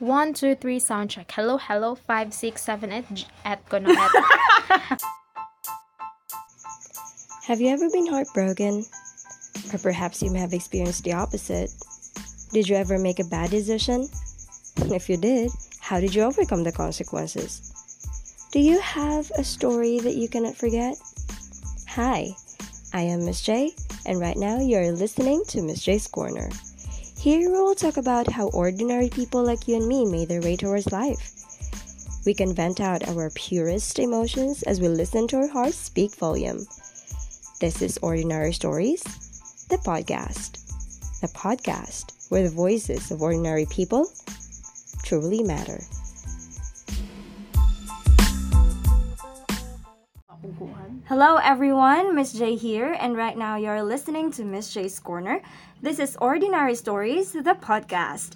One, two, three, sound check. Hello, hello, five, six, seven, eight, j- et ko na et. Have you ever been heartbroken? Or perhaps you may have experienced the opposite. Did you ever make a bad decision? If you did, how did you overcome the consequences? Do you have a story that you cannot forget? Hi, I am Miss J, and right now you're listening to Miss J's Corner. Here we'll talk about how ordinary people like you and me made their way towards life. We can vent out our purest emotions as we listen to our hearts speak volume. This is Ordinary Stories, the podcast. The podcast where the voices of ordinary people truly matter. Hello everyone, Miss J here, and right now you're listening to Miss J's Corner. This is Ordinary Stories, the podcast.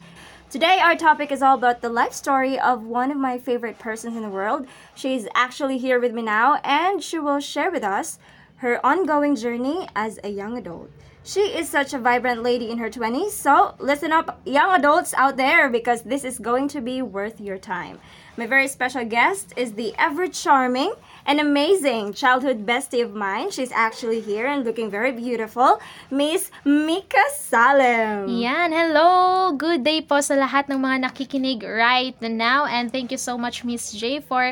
Today our topic is all about the life story of one of my favorite persons in the world. She's actually here with me now, and she will share with us her ongoing journey as a young adult. She is such a vibrant lady in her 20s, so listen up, young adults out there, because this is going to be worth your time. My very special guest is the ever charming and amazing childhood bestie of mine. She's actually here and looking very beautiful, Miss Mika Salem. Yan, hello! Good day po sa lahat ng mga nakikinig right now and thank you so much Miss J for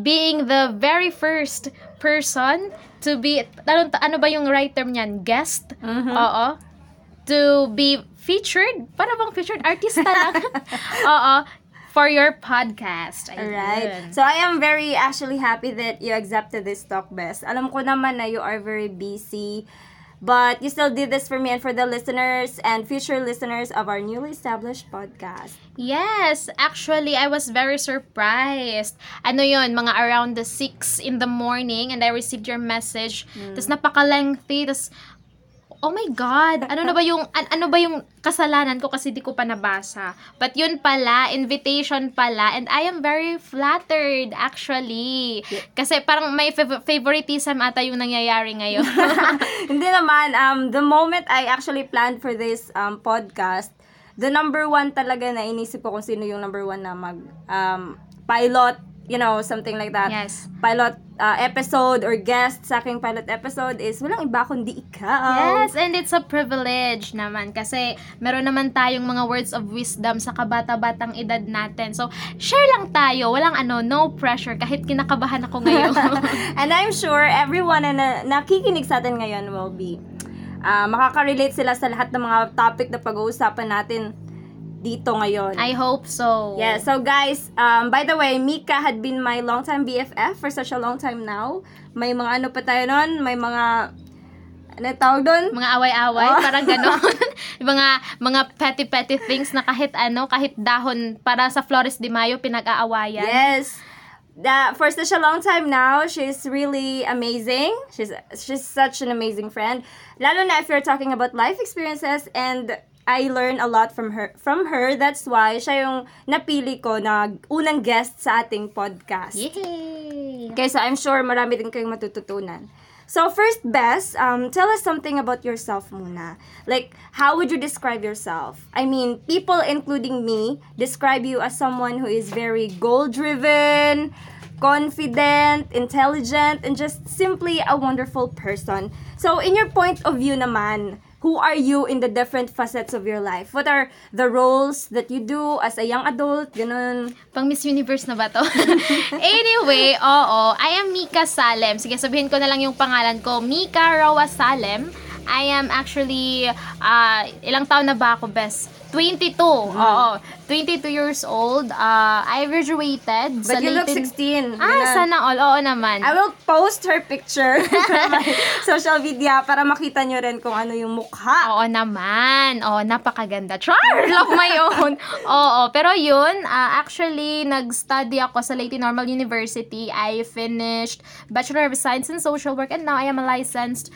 being the very first person to be, ano, ano ba yung right term niyan? Guest? Oo. To be featured? Para bang featured? Artista lang? Oo. For your podcast. Ayun. Alright. So I am very actually happy that you accepted this talk best. Alam ko naman na you are very busy. But you still did this for me and for the listeners and future listeners of our newly established podcast. Yes, actually, I was very surprised. Ano yon mga around the 6 in the morning and I received your message. Tapos napaka-lengthy, tapos Oh my God! Ano na ba yung an- ano ba yung kasalanan ko kasi di ko pa nabasa. But yun pala, invitation pala and I am very flattered actually. Kasi parang may fav- favoritism ata yung nangyayari ngayon. Hindi naman, um, the moment I actually planned for this um, podcast, the number one talaga na inisip ko kung sino yung number one na mag um, pilot, you know, something like that. yes. Pilot uh, episode or guest sa aking pilot episode is walang iba kundi ikaw. Yes, and it's a privilege naman kasi meron naman tayong mga words of wisdom sa kabata-batang edad natin. So, share lang tayo. Walang ano, no pressure kahit kinakabahan ako ngayon. And I'm sure everyone na, na nakikinig sa atin ngayon will be uh, makaka-relate sila sa lahat ng mga topic na pag-uusapan natin dito ngayon. I hope so. Yeah, so guys, um, by the way, Mika had been my longtime BFF for such a long time now. May mga ano pa tayo nun, may mga, ano tawag doon? Mga away-away, Oh. parang ganon. Mga, mga petty-petty things na kahit ano, kahit dahon para sa Flores de Mayo, pinag-aawayan. Yes. That for such a long time now, she's really amazing. She's she's such an amazing friend. Lalo na if you're talking about life experiences and I learn a lot from her from her. That's why siya yung napili ko na unang guest sa ating podcast. Yay! Okay, so I'm sure marami din kayong matututunan. So first, Bess, um, tell us something about yourself muna. Like, how would you describe yourself? I mean, people, including me, describe you as someone who is very goal-driven, confident, intelligent, and just simply a wonderful person. So, in your point of view naman, who are you in the different facets of your life? What are the roles that you do as a young adult? Ganun. Pang Miss Universe na ba to? anyway, oo. I am Mika Salem. Sige, sabihin ko na lang yung pangalan ko. Mika Rawa Salem. I am actually, ah, ilang taon na ba ako, best? 22. Oo. 22 years old. Uh, I graduated sa But you look Leighton- 16. Ah, Ganun. sana all. Oo naman. I will post her picture sa social media para makita nyo rin kung ano yung mukha. Oo naman. Oo, napakaganda. Char! Love my own. Oo, pero yun, ah, actually, nag-study ako sa Leyte Normal University. I finished Bachelor of Science in Social Work and now I am a licensed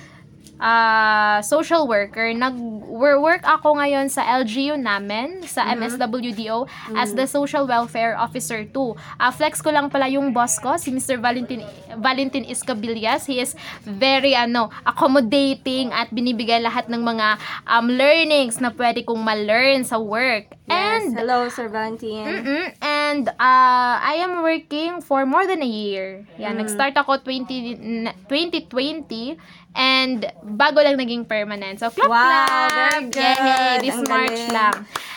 ah, social worker. Nag-work ako ngayon sa LGU namin, sa MSWDO, as the Social Welfare Officer 2. Ah, flex ko lang pala yung boss ko, si Mr. Valentin Valentin Iscabillas. He is very ano, accommodating at binibigay lahat ng mga um, learnings na pwede kong ma-learn sa work. Yes. And Hello, Sir Valentine. Mm-mm. And uh, I am working for more than a year. Yan, Mm. nag-start ako 20, na- 2020 and bago lang naging permanent. So, clap, Wow, clap! very good. Yay! This Ang March galing. lang.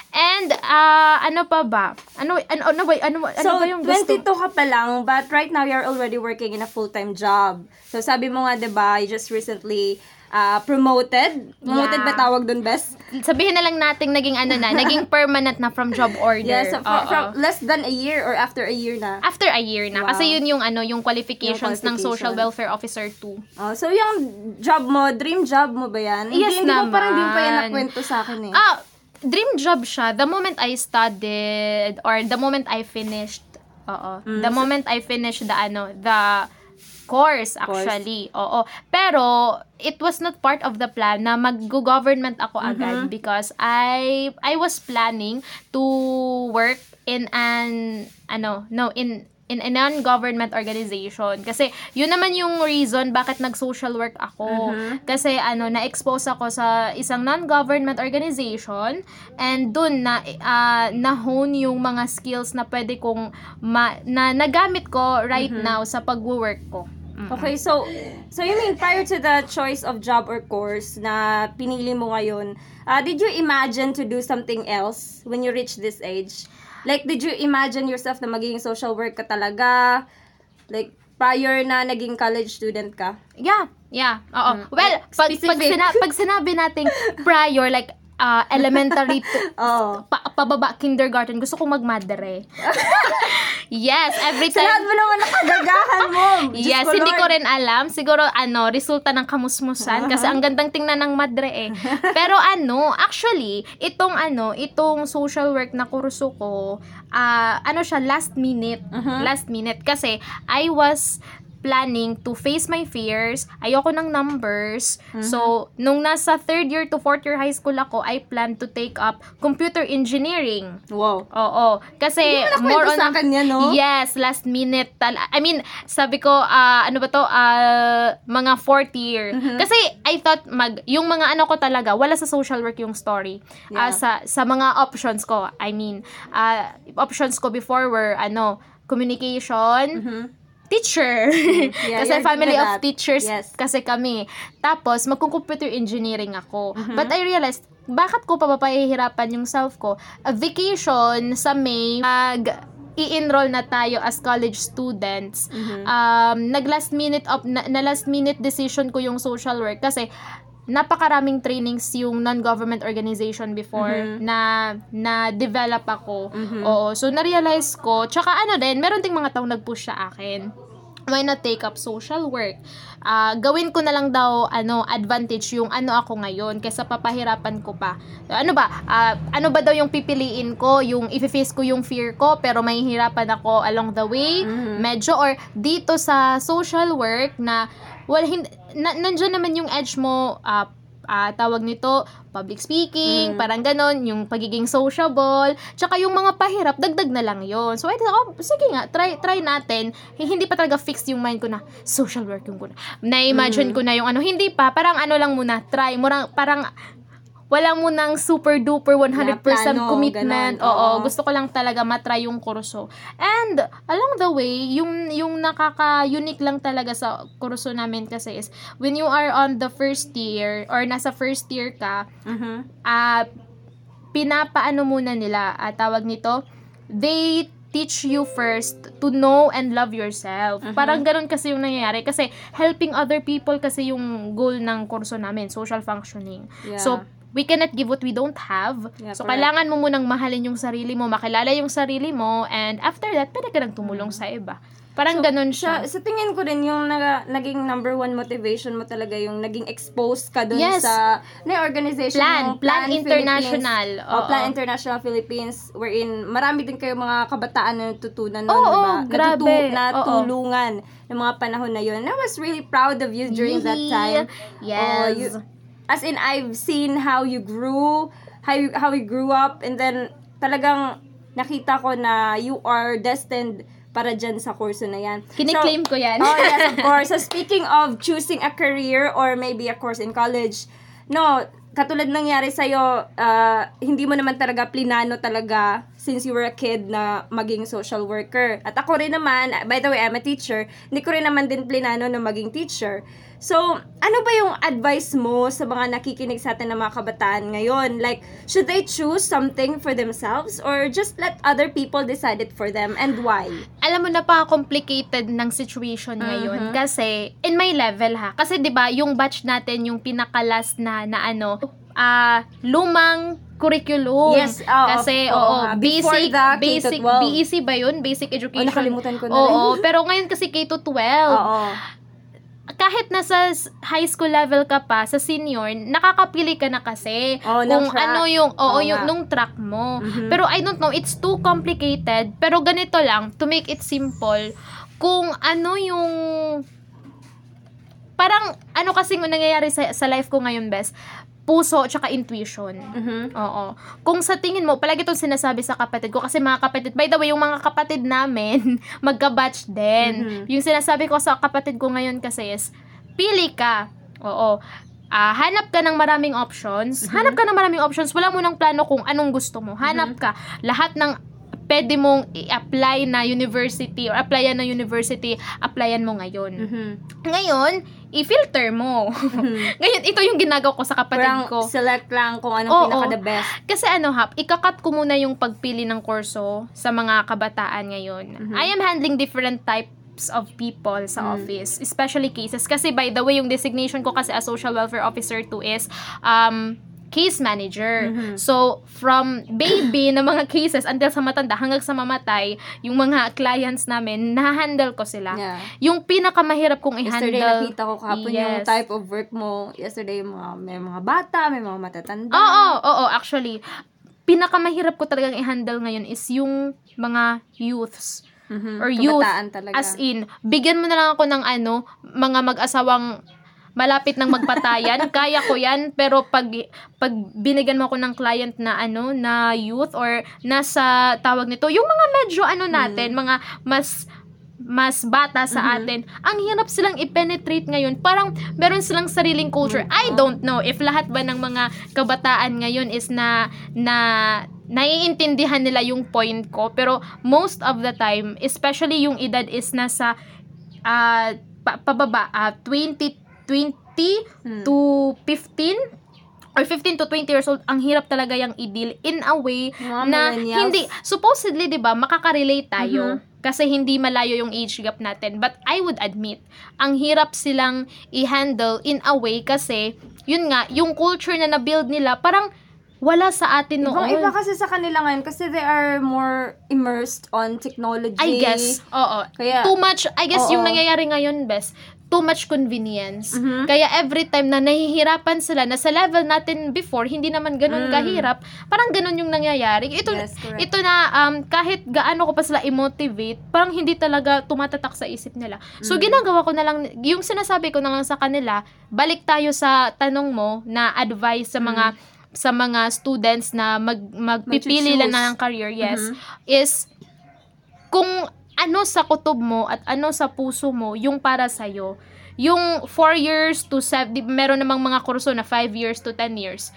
And, uh, ano pa ba? Ano, ano, ano ba, ano, ano So, ba yung gusto? 22 ka pa lang, but right now you're already working in a full-time job. So, sabi mo nga, di ba, you just recently uh, promoted. Promoted Yeah. ba tawag dun, Bes? Sabihin na lang nating naging ano na, naging permanent na from job order. Yes, so from, from less than a year or after a year na. After a year na. Wow. Kasi yun yung ano, yung qualifications Yung ng Social qualification. Welfare Officer 2. Oh, so, yung job mo, dream job mo ba yan? Yes hindi, hindi mo parang hindi mo pa yan naman. nakwento sa akin eh. Ah, dream job siya. The moment I studied or the moment I finished, oo. Mm, the moment I finished the ano, the course actually. Oo. Pero it was not part of the plan na mag-government ako Mm-hmm. agad because I I was planning to work in an ano, no, in in a non-government organization. Kasi, yun naman yung reason bakit nag-social work ako. Mm-hmm. Kasi, ano, na-expose ako sa isang non-government organization and dun na, ah, na-hone yung mga skills na pwede kong, ma- na nagamit ko right Mm-hmm. now sa pag-work ko. Mm. Okay, so so you mean prior to the choice of job or course na pinili mo ngayon, uh, did you imagine to do something else when you reach this age? Like, did you imagine yourself na magiging social work ka talaga? Like, prior na naging college student ka? Yeah, yeah. Oo. Well, pag, pag, Mm. Sina- pag sinabi nating prior, like, ah, elementary to, Oo. pa, pababa kindergarten, gusto kong magmadre. yes, every time. mo naman nakagagahan mo! Diyos Yes, ko, hindi Lord. ko rin alam. Siguro, ano, resulta ng kamusmusan. Kasi ang gandang tingnan ng madre eh. Pero ano, actually, itong ano, itong social work na kurso ko, ah, ano siya, last minute. Last minute. Kasi, I was planning to face my fears. Ayoko ng numbers. So, nung nasa third year to fourth year high school ako, I plan to take up computer engineering. Wow. Oo. Kasi more on sa akin yan, no? Yes, last minute. Tal- I mean, sabi ko ah, ano ba to? Ah, mga fourth year. Mm-hmm. Kasi I thought mag yung mga ano ko talaga, wala sa social work yung story. Ah, Yeah. sa sa mga options ko. I mean, ah, options ko before were ano, communication, teacher. Mm-hmm. Yeah, kasi family of teachers Yes. kasi kami. Tapos, magko-computer engineering ako. Mm-hmm. But I realized, bakit ko pa papahihirapan yung self ko? A vacation sa May, mag i-enroll na tayo as college students. Mm-hmm. Um, nag last minute of na, na last minute decision ko yung social work kasi napakaraming trainings yung non-government organization before Mm-hmm. na na develop ako. Oo, so na-realize ko, tsaka ano din, meron ding mga taong nag-push sa akin. Why not take up social work? Ah, gawin ko na lang daw ano advantage yung ano ako ngayon kaysa papahirapan ko pa. Ano ba? Ah, ano ba daw yung pipiliin ko? Yung i-face ko yung fear ko pero may hirapan ako along the way? Medyo or dito sa social work na well hindi na, nandiyan naman yung edge mo ah, ah, tawag nito public speaking, parang ganon, yung pagiging sociable, tsaka yung mga pahirap, dagdag na lang yon So, I thought, oh, sige nga, try, try natin. Hindi pa talaga fixed yung mind ko na, social work yung ko na. Na-imagine ko na yung ano, hindi pa, parang ano lang muna, try, murang, parang, wala mo nang super duper 100% plano, commitment. ganon, Oo, oo. gusto ko lang talaga matry yung kurso. And along the way, yung yung nakaka-unique lang talaga sa kurso namin kasi is when you are on the first year or nasa first year ka, Mhm. ah pinapaano muna nila, ah, tawag nito, they teach you first to know and love yourself. Parang ganun kasi yung nangyayari. Kasi helping other people kasi yung goal ng kurso namin, social functioning. Yeah. So, we cannot give what we don't have. Yeah, so, correct. kailangan mo munang mahalin yung sarili mo, makilala yung sarili mo, and after that, pwede ka nang tumulong sa iba. Parang So, ganun Sa, siya. sa tingin ko din, yung naga, naging number one motivation mo talaga yung naging exposed ka dun Yes. sa na organization Plan, yung Plan Philippines. International. O, Oo. Plan International Philippines wherein marami din kayo mga kabataan na natutunan nun, Oo, di ba? grabe. Natutu- natulungan ng mga panahon na yun. And I was really proud of you during that time. Yes. Oh, you- as in, I've seen how you grew, how you, how you grew up, and then talagang nakita ko na you are destined para dyan sa kurso na yan. Kiniklaim So- ko yan. oh, yes, of course. So, speaking of choosing a career or maybe a course in college, no, katulad nangyari sa'yo, uh, hindi mo naman talaga plinano talaga since you were a kid na maging social worker. At ako rin naman, by the way, I'm a teacher, hindi ko rin naman din plinano na maging teacher. So, ano ba yung advice mo sa mga nakikinig sa atin ng mga kabataan ngayon? Like, should they choose something for themselves or just let other people decide it for them and why? alam mo, napaka-complicated ng situation ngayon. Mhm. Kasi, in my level ha, kasi 'di ba yung batch natin, yung pinakalas na, na ano, ah lumang curriculum. Yes, oo, Kasi, oo, nga. Before basic, the basic, K-12. BEC ba yun? Basic Oh, Education. nakalimutan ko na Oo, rin. pero ngayon kasi K-12. Oo. kahit nasa high school level ka pa, sa senior, nakakapili ka na kasi ng kung track. ano yung, oo, Oo yung, nga. nung track mo. Mhm. Pero I don't know, it's too complicated. Pero ganito lang, to make it simple, kung ano yung parang ano kasing nangyayari sa, sa life ko ngayon, best, puso tsaka intuition. Mhm. Oo. Kung sa tingin mo, palagi itong sinasabi sa kapatid ko, kasi mga kapatid, by the way, yung mga kapatid namin, magka-batch din. Mhm. Yung sinasabi ko sa kapatid ko ngayon kasi is, pili ka. Oo. Ah, hanap ka ng maraming options. Hanap ka ng maraming options. Wala mo ng plano kung anong gusto mo. Hanap ka. Lahat ng pwede mong i-apply na university or applyan na university, applyan mo ngayon. Mhm. Ngayon, i-filter mo. ngayon, ito yung ginagawa ko sa kapatid Parang ko. select lang kung anong Oo. pinaka the best. Kasi ano hap, ikakat ko muna yung pagpili ng kurso sa mga kabataan ngayon. Mhm. I am handling different types of people sa Mm. office, especially cases. Kasi by the way, yung designation ko kasi as social welfare officer to is um, case manager. Mhm. So, from baby na mga cases until sa matanda, hanggang sa mamatay, yung mga clients namin, na-handle ko sila. Yeah. Yung pinakamahirap kong Yesterday i-handle. nakita ko kahapon yung Yes. type of work mo. Yesterday yung mga, may mga bata, may mga matatanda. Oo, oo, actually, pinakamahirap ko talagang i-handle ngayon is yung mga youths Mhm. or youth talaga. as in bigyan mo na lang ako ng ano mga mag-asawang malapit ng magpatayan. Kaya ko yan pero pag pag binigyan mo ako ng client na ano na youth or nasa tawag nito yung mga medyo ano natin mga mas mas bata sa Mhm. atin ang hirap silang i-penetrate ngayon. Parang meron silang sariling culture. I don't know if lahat ba ng mga kabataan ngayon is na na naiintindihan nila yung point ko. Pero most of the time especially yung edad is nasa ah, pa- pababa ah, 20 20 Hmm. to 15 or 15 to 20 years old ang hirap talaga yung i-deal in a way Yung mga na hindi supposedly 'di ba makaka-relate tayo Mhm. kasi hindi malayo yung age gap natin but I would admit ang hirap silang i-handle in a way kasi yun nga yung culture na na-build nila parang wala sa atin noon Ibang iba kasi sa kanila ngayon kasi they are more immersed on technology. I guess oo Kaya, too much I guess yung Oo. nangyayari ngayon best too much convenience Mhm. Kaya every time na nahihirapan sila na sa level natin before, hindi naman ganun Mm. kahirap, parang ganun yung nangyayari. Ito, Yes, correct. ito na um, kahit gaano ko pa sila i-motivate, parang hindi talaga tumatatak sa isip nila. So Mm. ginagawa ko na lang, yung sinasabi ko na lang sa kanila, balik tayo sa tanong mo na advice sa mga sa mga students na mag, magpipili lang na ng career, yes, Mhm. is kung ano sa kutob mo at ano sa puso mo yung para sa'yo. Yung 4 years to 7, di, meron namang mga kurso na 5 years to 10 years.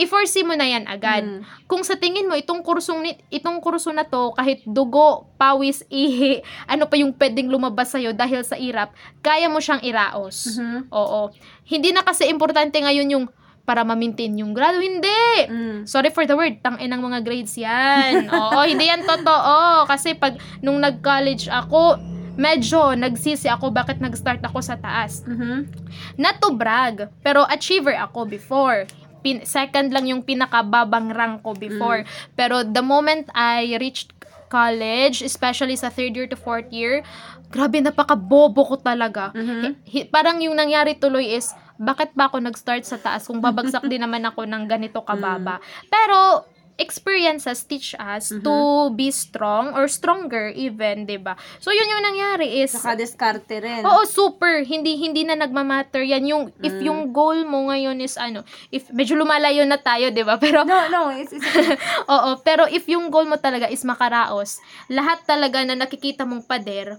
I-foresee mo na yan agad. Mm. Kung sa tingin mo itong kursong ni, itong kurso na to kahit dugo, pawis, ihi, ano pa yung pwedeng lumabas sa dahil sa irap, kaya mo siyang iraos. Mhm. Oo. Hindi na kasi importante ngayon yung para ma-maintain yung grado. Hindi! Mm. Sorry for the word, tangin ng mga grades yan. Oo, hindi yan totoo. Kasi pag nung nag-college ako, medyo nagsisi ako bakit nag-start ako sa taas. Mhm. Not to brag, pero achiever ako before. pin- second lang yung pinakababang rank ko before. Pero the moment I reached college, especially sa third year to fourth year, grabe, napaka-bobo ko talaga. Mhm. Hi- parang yung nangyari tuloy is, bakit ba ako nag-start sa taas kung babagsak din naman ako ng ganito kababa? Pero, experiences teach us to be strong or stronger even, 'di ba? So yun yung nangyari is Saka diskarte rin. Oo, super. Hindi hindi na nagmamatter yan. Yung if yung goal mo ngayon is ano, if medyo lumalayo na tayo, 'di ba? Pero No, no, it's, it's oo, pero if yung goal mo talaga is makaraos, lahat talaga na nakikita mong pader,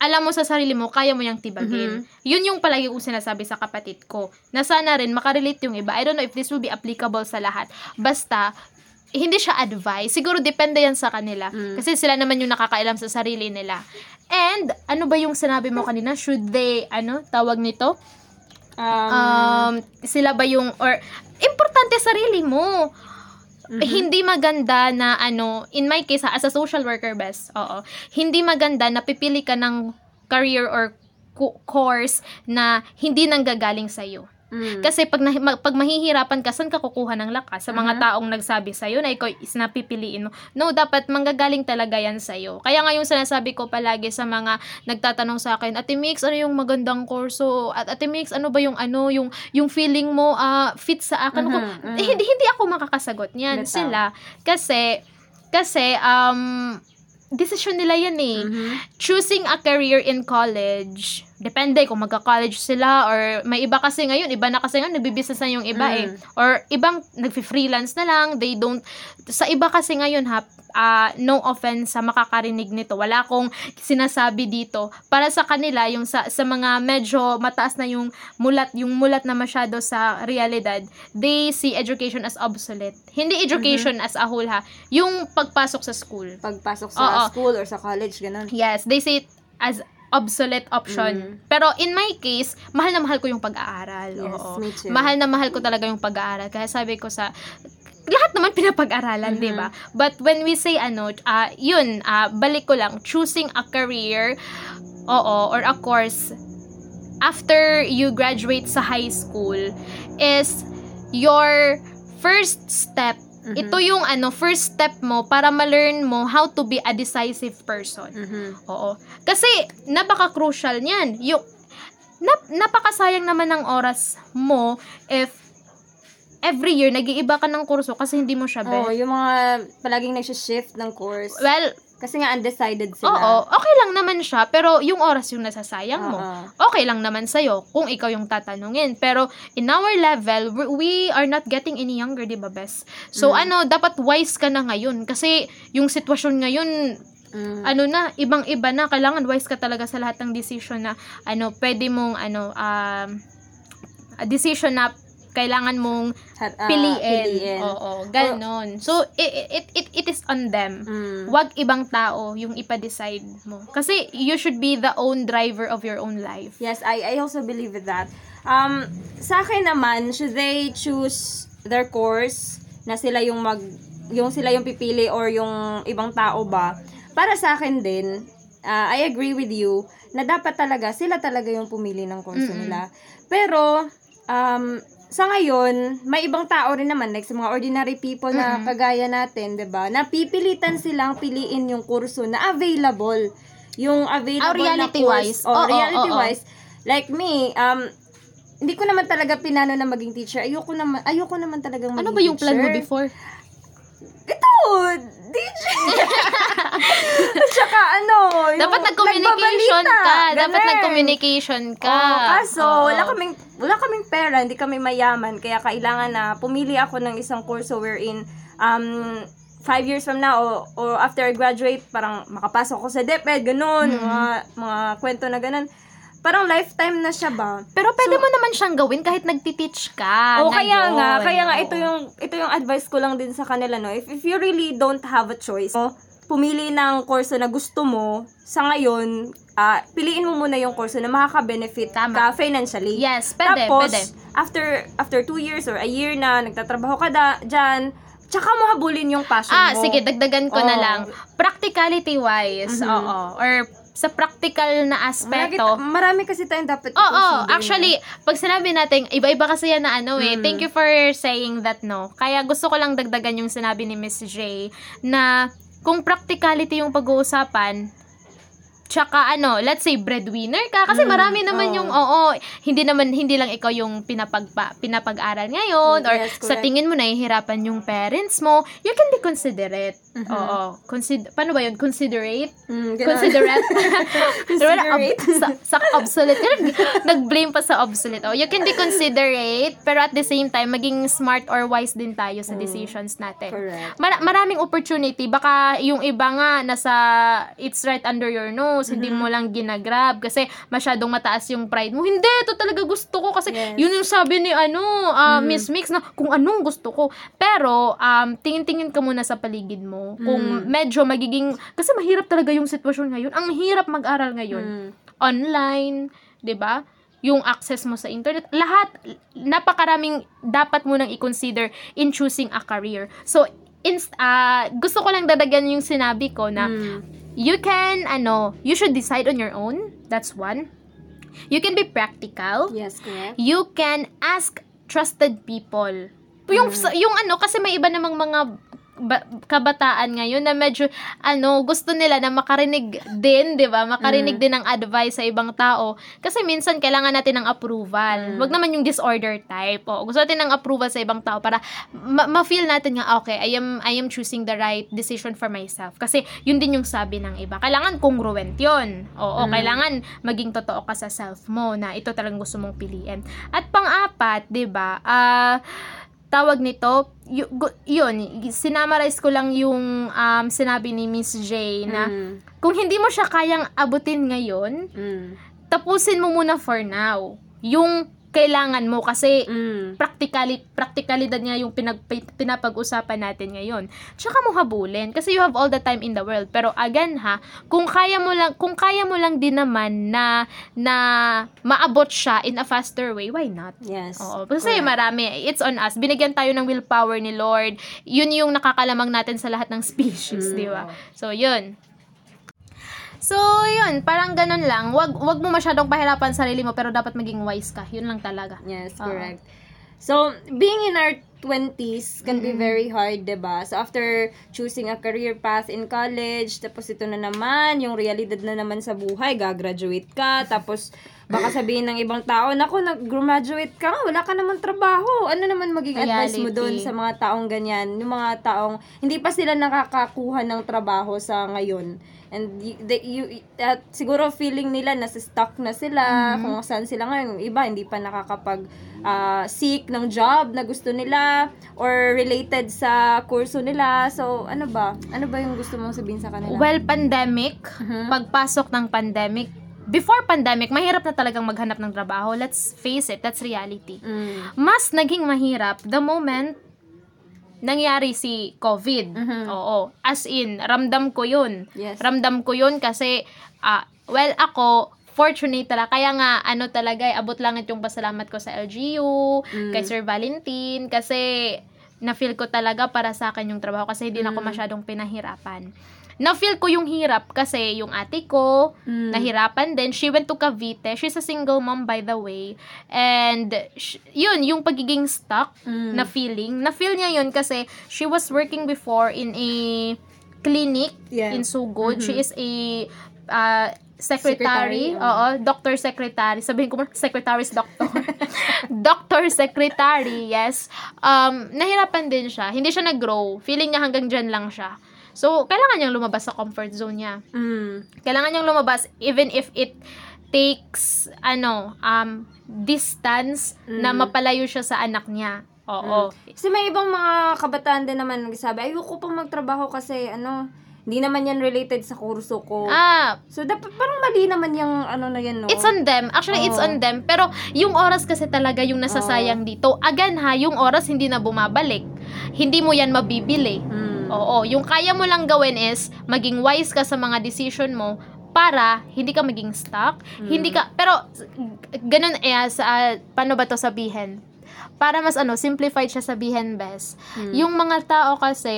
alam mo sa sarili mo, kaya mo yung tibagin. Yun yung palagi kong sinasabi sa kapatid ko. Na sana rin makarelate yung iba. I don't know if this will be applicable sa lahat. Basta, hindi siya advice. Siguro depende yan sa kanila. Kasi sila naman yung nakakailam sa sarili nila. And, ano ba yung sinabi mo kanina? Should they, ano, tawag nito? um, Um, sila ba yung, or, importante sarili mo. Hindi maganda na ano, in my case, as a social worker best, oo, hindi maganda na pipili ka ng career or co- course na hindi nanggagaling sa'yo. Mm. Kasi pag, ma- pag mahihirapan ka, saan ka kukuha ng lakas? Sa mga taong nagsabi sa'yo na ikaw is napipiliin mo. No, dapat manggagaling talaga yan sa'yo. Kaya nga yung sinasabi ko palagi sa mga nagtatanong sa akin, Ate Mix, ano yung magandang kurso? At Ate Mix, ano ba yung ano, yung, yung feeling mo ah, fit sa akin? Mhm, mhm. eh, hindi, hindi ako makakasagot niyan. Bitaw. Sila. Kasi, kasi, um, decision nila yan eh Mhm. choosing a career in college, depende kung magka-college sila or may iba kasi ngayon, iba na kasi ngayon, nagbibusiness na yung iba eh. Mm. Or ibang nagfi-freelance na lang, they don't, sa iba kasi ngayon ha, ah, no offense sa makakarinig nito, wala akong sinasabi dito. Para sa kanila, yung sa, sa mga medyo mataas na yung mulat, yung mulat na masyado sa realidad, they see education as obsolete. Hindi education as a whole ha, yung pagpasok sa school. Pagpasok sa Oo. school or sa college, ganun. Yes, they say it as obsolete option. Pero in my case, mahal na mahal ko yung pag-aaral. Yes, Oo. me too. Mahal na mahal ko talaga yung pag-aaral. Kaya sabi ko sa lahat naman pinapag-aralan, Mm-hmm. 'di ba? But when we say ano, ah yun, ah balik ko lang, choosing a career, oo, or a course after you graduate sa high school is your first step. Mhm. Ito yung ano, first step mo para ma-learn mo how to be a decisive person. Mhm. Oo. Kasi, napaka-crucial niyan. Yung, nap, napakasayang naman ng oras mo if every year nag-iiba ka ng kurso kasi hindi mo siya bet. Oo, yung mga palaging nagsha-shift ng course. Well, Kasi nga undecided sila. oo, okay lang naman siya, pero yung oras yung nasasayang mo. Oo. Okay lang naman sa'yo kung ikaw yung tatanungin. Pero in our level, we- are not getting any younger, di ba, Bes? So, ano, dapat wise ka na ngayon. Kasi yung sitwasyon ngayon, Mm. ano na, ibang-iba na, kailangan wise ka talaga sa lahat ng decision na, ano, pwede mong, ano, um, decision na kailangan mong ah, piliin. piliin. Oo, ganon. So, it, it, it, it is on them. Mm. Wag ibang tao yung ipa-decide mo. Kasi, you should be the own driver of your own life. Yes, I, I also believe with that. Um, sa akin naman, should they choose their course na sila yung mag yung sila yung pipili or yung ibang tao ba? Para sa akin din, uh, I agree with you na dapat talaga sila talaga yung pumili ng kurso Mm-mm. nila. Pero um, sa ngayon, may ibang tao rin naman, like sa mga ordinary people na Mm-mm. kagaya natin, 'di ba? Napipilitan silang piliin yung kurso na available. Yung available Ah, reality na wise. course. Oh, Oo, reality oo. wise. Like me, um, hindi ko naman talaga pinano na maging teacher. Ayoko naman, ayoko naman talagang maging Ano ba yung plan mo teacher. before? Ito, DJ. At saka ano, yung Dapat nag-communication ka. Dapat ganun. nag-communication ka. Oo, kaso, Oo. wala kaming, wala kaming pera, hindi kami mayaman, kaya kailangan na pumili ako ng isang kurso wherein, um, five years from now, o, o after I graduate, parang makapasok ako sa DepEd, ganun, Mm-hmm. mga, mga kwento na ganun. Parang lifetime na siya ba? Pero pwede mo naman siyang gawin kahit nagti-teach ka. O kaya nga, kaya nga ito yung ito yung advice ko lang din sa kanila no. If if you really don't have a choice, no, pumili ng kurso na gusto mo sa ngayon, ah, piliin mo muna yung kurso na makaka-benefit Tama. ka financially. Yes, pwede, Tapos, pwede. after after two years or a year na nagtatrabaho ka da, dyan, tsaka mo habulin yung passion Ah, mo. sige, dagdagan ko na Oo. lang. Practicality wise, Mhm. oo. Or sa practical na Marami, aspeto. marami kasi tayong dapat Oo, i-consider, actually, pag sinabi natin, iba-iba kasi yan na ano eh. Mm. Thank you for saying that, no. Kaya gusto ko lang dagdagan yung sinabi ni Miss J na kung practicality yung pag-uusapan, tsaka ano, let's say breadwinner ka kasi Mm, marami naman oo. yung oo, hindi naman hindi lang ikaw yung pinapagpa, pinapag-aral ngayon or Yes, sa tingin mo nahihirapan yung parents mo, you can be considerate. Mhm. Oo, consider paano ba yun? Considerate? Mm, ganun. Considerate. Considerate. Ob- sa, sa obsolete. Nag- Nag-blame pa sa obsolete. Oh, you can be considerate, pero at the same time, maging smart or wise din tayo sa decisions natin. Correct. Mara- maraming opportunity. Baka yung iba nga, nasa, it's right under your nose, hindi mo lang ginagrab kasi masyadong mataas yung pride mo. Hindi, ito talaga gusto ko kasi Yes. yun yung sabi ni ano, ah, Miss Mix na kung anong gusto ko. Pero, um, tingin-tingin ka muna sa paligid mo. Kung medyo magiging, kasi mahirap talaga yung sitwasyon ngayon. Ang hirap mag-aral ngayon. Mm. Online, 'di ba? Yung access mo sa internet, lahat napakaraming dapat mo nang i-consider in choosing a career. So, inst- ah, gusto ko lang dadagan yung sinabi ko na Mm. You can ano, you should decide on your own. That's one. You can be practical. Yes, correct. You can ask trusted people. Yung sa- yung ano kasi may iba namang mga ba- kabataan ngayon na medyo ano gusto nila na makarinig din, 'di ba? Makarinig din ng advice sa ibang tao kasi minsan kailangan natin ng approval. Wag naman yung disorder type. O, gusto natin ng approval sa ibang tao para ma- ma-feel natin nga okay, I am I am choosing the right decision for myself. Kasi yun din yung sabi ng iba. Kailangan congruent 'yon. Oo, kailangan maging totoo ka sa self mo na ito talagang gusto mong piliin. At pang-apat, 'di ba? Ah tawag nito, yun, sinamarize ko lang yung um, sinabi ni Miss J na Mm. kung hindi mo siya kayang abutin ngayon, Mm. tapusin mo muna for now. Yung kailangan mo kasi Mm. practically practicalidad nga yung pinag, pinapag-usapan natin ngayon. Tsaka mo habulin kasi you have all the time in the world. Pero again ha, kung kaya mo lang kung kaya mo lang din naman na na maabot siya in a faster way, why not? Yes. Oo, kasi correct. marami. It's on us. Binigyan tayo ng willpower ni Lord. Yun yung nakakalamang natin sa lahat ng species, Mm. di ba? So, yun. So, yun. Parang ganun lang. Wag, wag mo masyadong pahirapan sarili mo, pero dapat maging wise ka. Yun lang talaga. Yes, Oo. correct. So, being in our 20s can be very hard, ba? So, after choosing a career path in college, tapos ito na naman, yung realidad na naman sa buhay, gagraduate ka, tapos baka sabihin ng ibang tao, nako, nag-graduate ka nga, wala ka naman trabaho. Ano naman maging advice mo doon sa mga taong ganyan? Yung mga taong hindi pa sila nakakakuha ng trabaho sa ngayon. And they, you, at siguro feeling nila nasa stuck na sila, kung saan sila ngayon. Iba, hindi pa nakakapag ah, seek ng job na gusto nila or related sa kurso nila. So, ano ba? Ano ba yung gusto mong sabihin sa kanila? Well, pandemic, Mhm. pagpasok ng pandemic, before pandemic, mahirap na talagang maghanap ng trabaho. Let's face it, that's reality. Mm. Mas naging mahirap the moment nangyari si COVID. Mhm. Oo. As in, ramdam ko yun. Yes. Ramdam ko yun kasi, ah, well, ako, fortunate talaga. Kaya nga, ano talaga, eh, abot langit yung pasalamat ko sa LGU, Mm. kay Sir Valentin, kasi na-feel ko talaga para sa akin yung trabaho kasi hindi na ako Mm. masyadong pinahirapan. Na-feel ko yung hirap kasi yung ate ko, Mm. nahirapan din. She went to Cavite. She's a single mom, by the way. And, sh- yun, yung pagiging stuck Mm. na feeling. Na-feel niya yun kasi she was working before in a clinic Yeah. in Sugod. Mhm. She is a uh, secretary. Secretary, Oo, doctor secretary. Sabihin ko mo, secretary's doctor. doctor secretary, yes. Um, nahirapan din siya. Hindi siya nag-grow. Feeling niya hanggang dyan lang siya. So, kailangan niyang lumabas sa comfort zone niya Mm. kailangan niyang lumabas even if it takes ano um distance na Mm. mapalayo siya sa anak niya. Oo. Kasi may ibang mga kabataan din naman nagsasabi, ayoko pang magtrabaho kasi ano, hindi naman yan related sa kurso ko. Ah, So, dapat parang mali naman yung ano na yan, no? it's on them. Actually, it's Oo. on them. Pero yung oras kasi talaga yung nasasayang dito. Again ha, yung oras hindi na bumabalik. Hindi mo yan mabibili. Mm. Oo, yung kaya mo lang gawin is maging wise ka sa mga decision mo para hindi ka maging stuck, hindi ka pero ganun eh sa ah, paano ba to sabihin? Para mas ano, simplified siya sabihin best. Mm. Yung mga tao kasi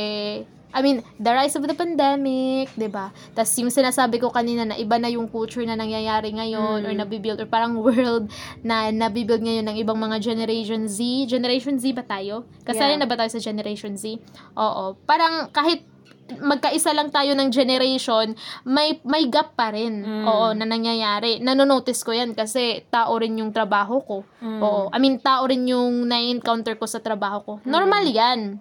I mean, the rise of the pandemic, 'di ba? Tapos yung sinasabi ko kanina na iba na yung culture na nangyayari ngayon Mm. or nabibuild or parang world na nabibuild ngayon ng ibang mga Generation Z. Generation Z ba tayo? Kasali Yeah. na ba tayo sa Generation Z? Oo. Parang kahit magkaisa lang tayo ng generation, may may gap pa rin. Mm. Oo, na nangyayari. Nanonotice ko 'yan kasi tao rin yung trabaho ko. Mm. Oo. I mean, tao rin yung na-encounter ko sa trabaho ko. Normal 'yan.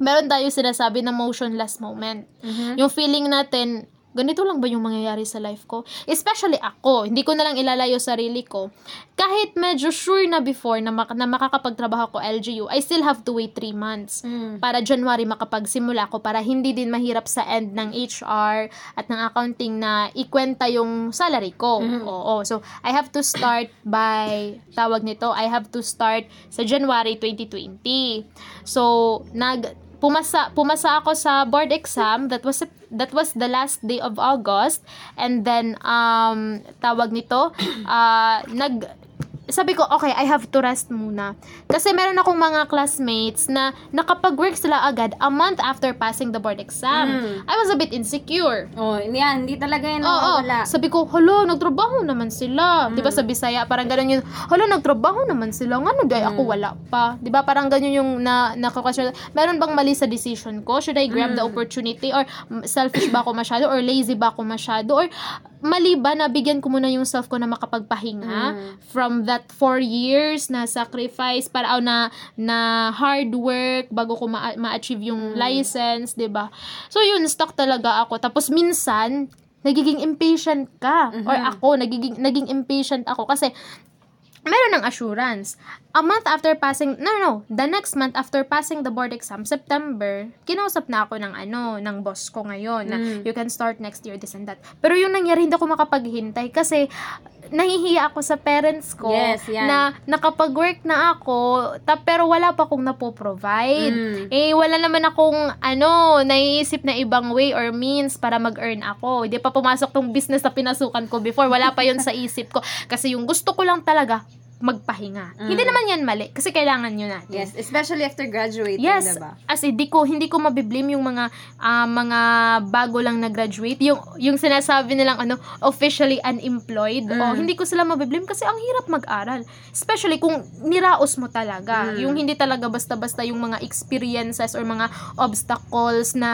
Meron tayo sinasabi na motionless moment. Mhm. Yung feeling natin, ganito lang ba yung mangyayari sa life ko? Especially ako, hindi ko na lang ilalayo sarili ko. Kahit medyo sure na before na, mak- na makakapagtrabaho ko LGU, I still have to wait 3 months Mm. para January makapagsimula ko para hindi din mahirap sa end ng HR at ng accounting na ikwenta yung salary ko. Mhm. Oo. So, I have to start by, tawag nito, I have to start sa January 2020. So, nag, pumasa pumasa ako sa board exam. That was that was the last day of August. And then um tawag nito ah nag sabi ko, okay, I have to rest muna. Kasi meron akong mga classmates na nakapag-work sila agad a month after passing the board exam. Mm. I was a bit insecure. Oh, yan, hindi talaga yan Oo, nawawala. sabi ko, hala, nagtrabaho naman sila. 'Di ba sa Bisaya, parang ganun yung, hala, nagtrabaho naman sila. Ngano di ako wala pa? 'Di ba Parang ganun yung na nakakasya. Meron bang mali sa decision ko? Should I grab the opportunity or mm, selfish ba ako masyado or lazy ba ako masyado or mali ba na bigyan ko muna yung self ko na makapagpahinga from that four years na sacrifice para oh, na na hard work bago ko ma- ma-achieve yung license, 'di ba? So yun, stuck talaga ako. Tapos minsan nagiging impatient ka or ako nagiging naging impatient ako kasi meron ng assurance. A month after passing, no, no, the next month after passing the board exam, September, kinausap na ako ng ano, ng boss ko ngayon na Mm. you can start next year, this and that. Pero yung nangyari, hindi ako makapaghintay kasi nahihiya ako sa parents ko Yes, yan. na nakapag-work na ako, ta, pero wala pa akong napoprovide. Mm. Eh, wala naman akong, ano, naiisip na ibang way or means para mag-earn ako. Hindi pa pumasok tong business na pinasukan ko before. Wala pa yon sa isip ko. Kasi yung gusto ko lang talaga, magpahinga. Hindi naman yan mali. Kasi kailangan yun natin. Yes, especially after graduating, Yes, diba? as in, di ko hindi ko mabiblame yung mga ah, mga bago lang nag-graduate, yung yung sinasabi nilang ano, officially unemployed. Mm. O hindi ko sila mabiblame kasi ang hirap mag-aral. Especially kung niraos mo talaga. Mm. Yung hindi talaga basta-basta yung mga experiences or mga obstacles na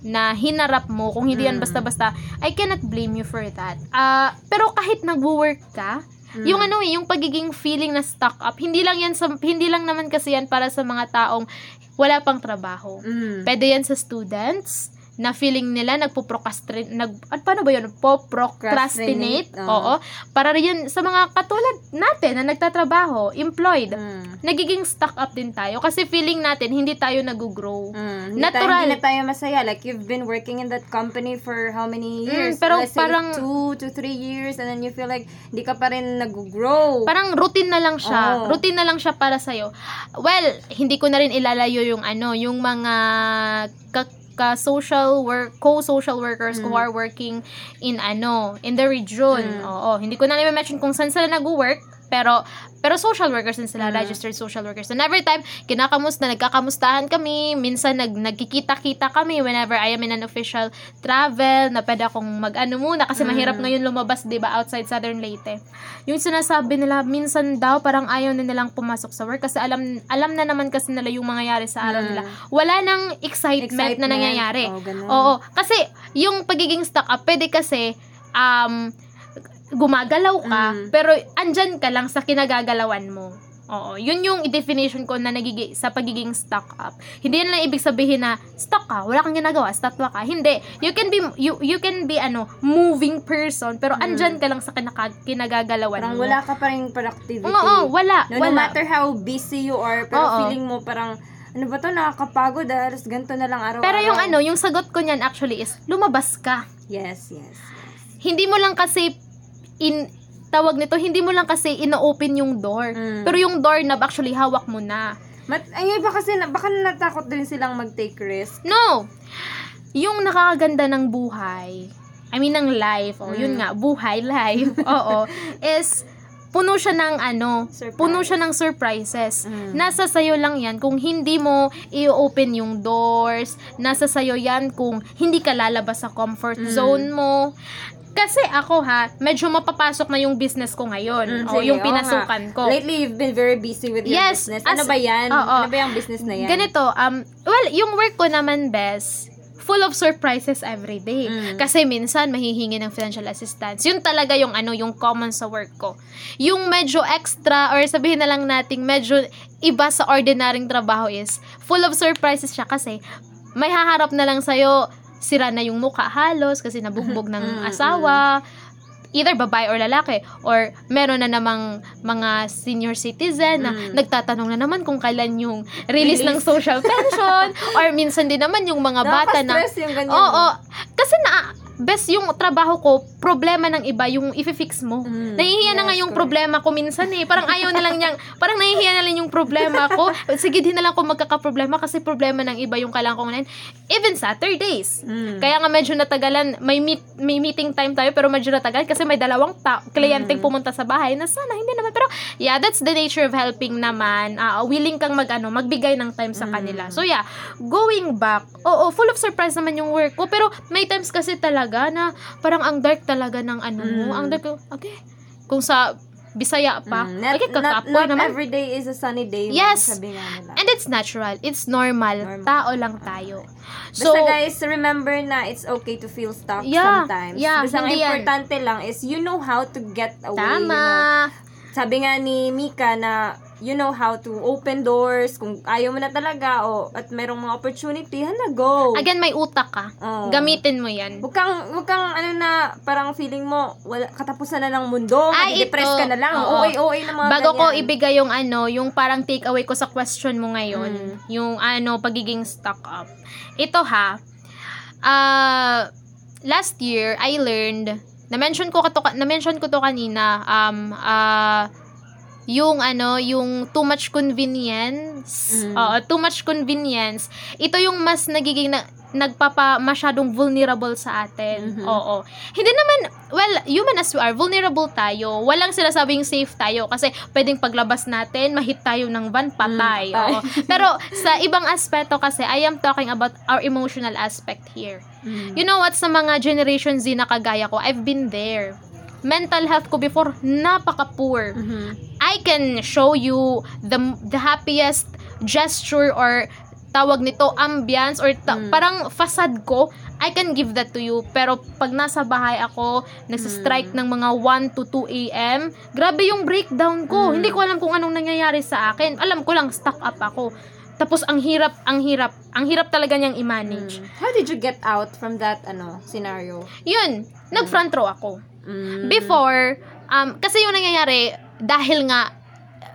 na hinarap mo, kung hindi yan Mm. basta-basta, I cannot blame you for that. Ah, pero kahit nagwo-work ka, Mm. yung ano eh, yung pagiging feeling na stuck up, hindi lang yan sa, hindi lang naman kasi yan para sa mga taong wala pang trabaho. Mm. Pwede yan sa students na feeling nila nagpo-procrastinate, nag, at paano ba yun? Po-procrastinate. Procrastinate, oo. Oo. Para rin sa mga katulad natin na nagtatrabaho, employed. Mm. Nagiging stuck up din tayo kasi feeling natin hindi tayo nag-grow. Mm. Hindi Natural. Tayo, hindi na tayo masaya. Like, you've been working in that company for how many years? Mm, pero Let's parang- two to three years and then you feel like hindi ka pa rin nag-grow. Parang routine na lang siya. Oo. Routine na lang siya para sa'yo. Well, hindi ko na rin ilalayo yung ano, yung mga ka, ka-social work, co-social workers who Mm. are working in ano, in the region. Mm. Oo, hindi ko na rin mention kung saan sila nag-work, pero pero social workers din sila, Mm. registered social workers. And every time, kinakamusta, nagkakamustahan kami, minsan nag, nagkikita-kita kami whenever I am in an official travel, na pwede akong mag-ano muna, kasi Mm. mahirap ngayon lumabas, di ba, outside Southern Leyte. Yung sinasabi nila, minsan daw, parang ayaw na nilang pumasok sa work, kasi alam, alam na naman kasi nila yung mangyayari sa araw Mm. nila. Wala nang excitement, na Excitement. nangyayari. Oh, ganun. Oo, kasi yung pagiging stuck up, pwede kasi, um, gumagalaw ka, Mm. pero andyan ka lang sa kinagagalawan mo. Oo, yun yung definition ko na nagigi sa pagiging stuck up. Hindi yan lang ibig sabihin na stuck ka, wala kang ginagawa, statwa ka. Hindi. You can be you you can be ano, moving person, pero andyan ka lang sa kinaka, kinagagalawan Parang mo. wala ka pa rin productivity. Oo, wala, No, no wala. matter how busy you are, pero Oo. feeling mo parang, ano ba to, nakakapagod dahil ganito na lang araw-araw. Pero yung ano, yung sagot ko niyan actually is lumabas ka. Yes, yes, yes. Hindi mo lang kasi in tawag nito, hindi mo lang kasi ino-open yung door. Mm. Pero yung doorknob actually hawak mo na. Mat ay, iba kasi, na, baka natakot din silang mag-take risk. No. Yung nakakaganda ng buhay, I mean ng life, oh, yun Mm. nga, buhay, life, oo, is puno siya ng ano, Surprise. puno siya ng surprises. Mm. Nasa sayo lang yan kung hindi mo i-open yung doors. Nasa sayo yan kung hindi ka lalabas sa comfort Mm. zone mo. Kasi ako ha, medyo mapapasok na yung business ko ngayon. Mm, o yung pinasukan ko. Lately, you've been very busy with your Yes, business. Ano as- ba yan? Oo. Ano ba yung business na yan? Ganito, um, well, yung work ko naman, bes, full of surprises every day. Mm. Kasi minsan, mahihingi ng financial assistance. Yun talaga yung ano, yung common sa work ko. Yung medyo extra, or sabihin na lang nating medyo iba sa ordinaryong trabaho is, full of surprises siya kasi may haharap na lang sa'yo, sira na yung mukha halos kasi nabugbog ng Mm, asawa, either babae or lalaki or meron na namang mga senior citizen na Mm. nagtatanong na naman kung kailan yung release, ng Release. social pension or minsan din naman yung mga bata na Nakaka-stress yung ganyan. Oo, kasi na best yung trabaho ko, problema ng iba yung i-fix mo. Mm, Nahihiya na nga yes, yung correct. problema ko minsan eh. Parang ayaw na lang niyang, parang nahihiya na lang yung problema ko. Sige, di na lang ko magkakaproblema kasi problema ng iba yung kailangan kong unahin. Even Saturdays. Mm. Kaya nga medyo natagalan, may meet, may meeting time tayo pero medyo natagal kasi may dalawang ta- kliyenteng Mm. pumunta sa bahay na sana hindi yeah, that's the nature of helping naman. Ah, willing kang mag ano, magbigay ng time sa Mm. kanila. So yeah, going back, oo, full of surprise naman yung work ko pero may times kasi talaga na parang ang dark talaga ng ano mo, Mm. ang dark, okay, kung sa Bisaya pa, Mm, not, okay, not, kakapoy not naman. every day is a sunny day. Yes. Sabi nga nila. And it's natural, it's normal, Normal. tao lang tayo. Basta guys, remember na it's okay to feel stuck Yeah, sometimes. yeah, Basta ang hindi yan. importante lang is you know how to get away. you tama. know. Sabi nga ni Mika na you know how to open doors. Kung ayaw mo na talaga o at merong mga opportunity, hala, go. Again, may utak ka. Oo. Gamitin mo yan. Huwag kang, huwag kang, ano na, parang feeling mo, wala, katapusan na ng mundo, Ay, depress ka na lang, Oo. OA-OA na mga Bago ko ganyan. ibigay yung ano, yung parang take away ko sa question mo ngayon, Mm. yung ano, pagiging stuck up. Ito ha, uh, last year, I learned, na-mention ko, to, na-mention ko to kanina, um, uh, yung ano, yung too much convenience, Mm. oo, too much convenience, ito yung mas nagiging na, nagpapa masyadong vulnerable sa atin. Mhm. Oo. Hindi naman, well, human as we are, vulnerable tayo. Walang sinasabing safe tayo kasi pwedeng paglabas natin, mahit tayo ng van, patay. Mm, ay. Oo. Pero sa ibang aspeto kasi, I am talking about our emotional aspect here. Mm. You know what, sa mga Generation Z na kagaya ko, I've been there. Mental health ko before, napaka-poor. Mhm. I can show you the the happiest gesture or tawag nito ambience or ta- Mm. parang facade ko I can give that to you pero pag nasa bahay ako nagsistrike ng mga 1 to 2 AM grabe yung breakdown ko Mm. hindi ko alam kung anong nangyayari sa akin alam ko lang stuck up ako tapos ang hirap ang hirap ang hirap talaga niyang i-manage Mm. How did you get out from that ano scenario? yun nag front row ako Mm. before um kasi yung nangyayari dahil nga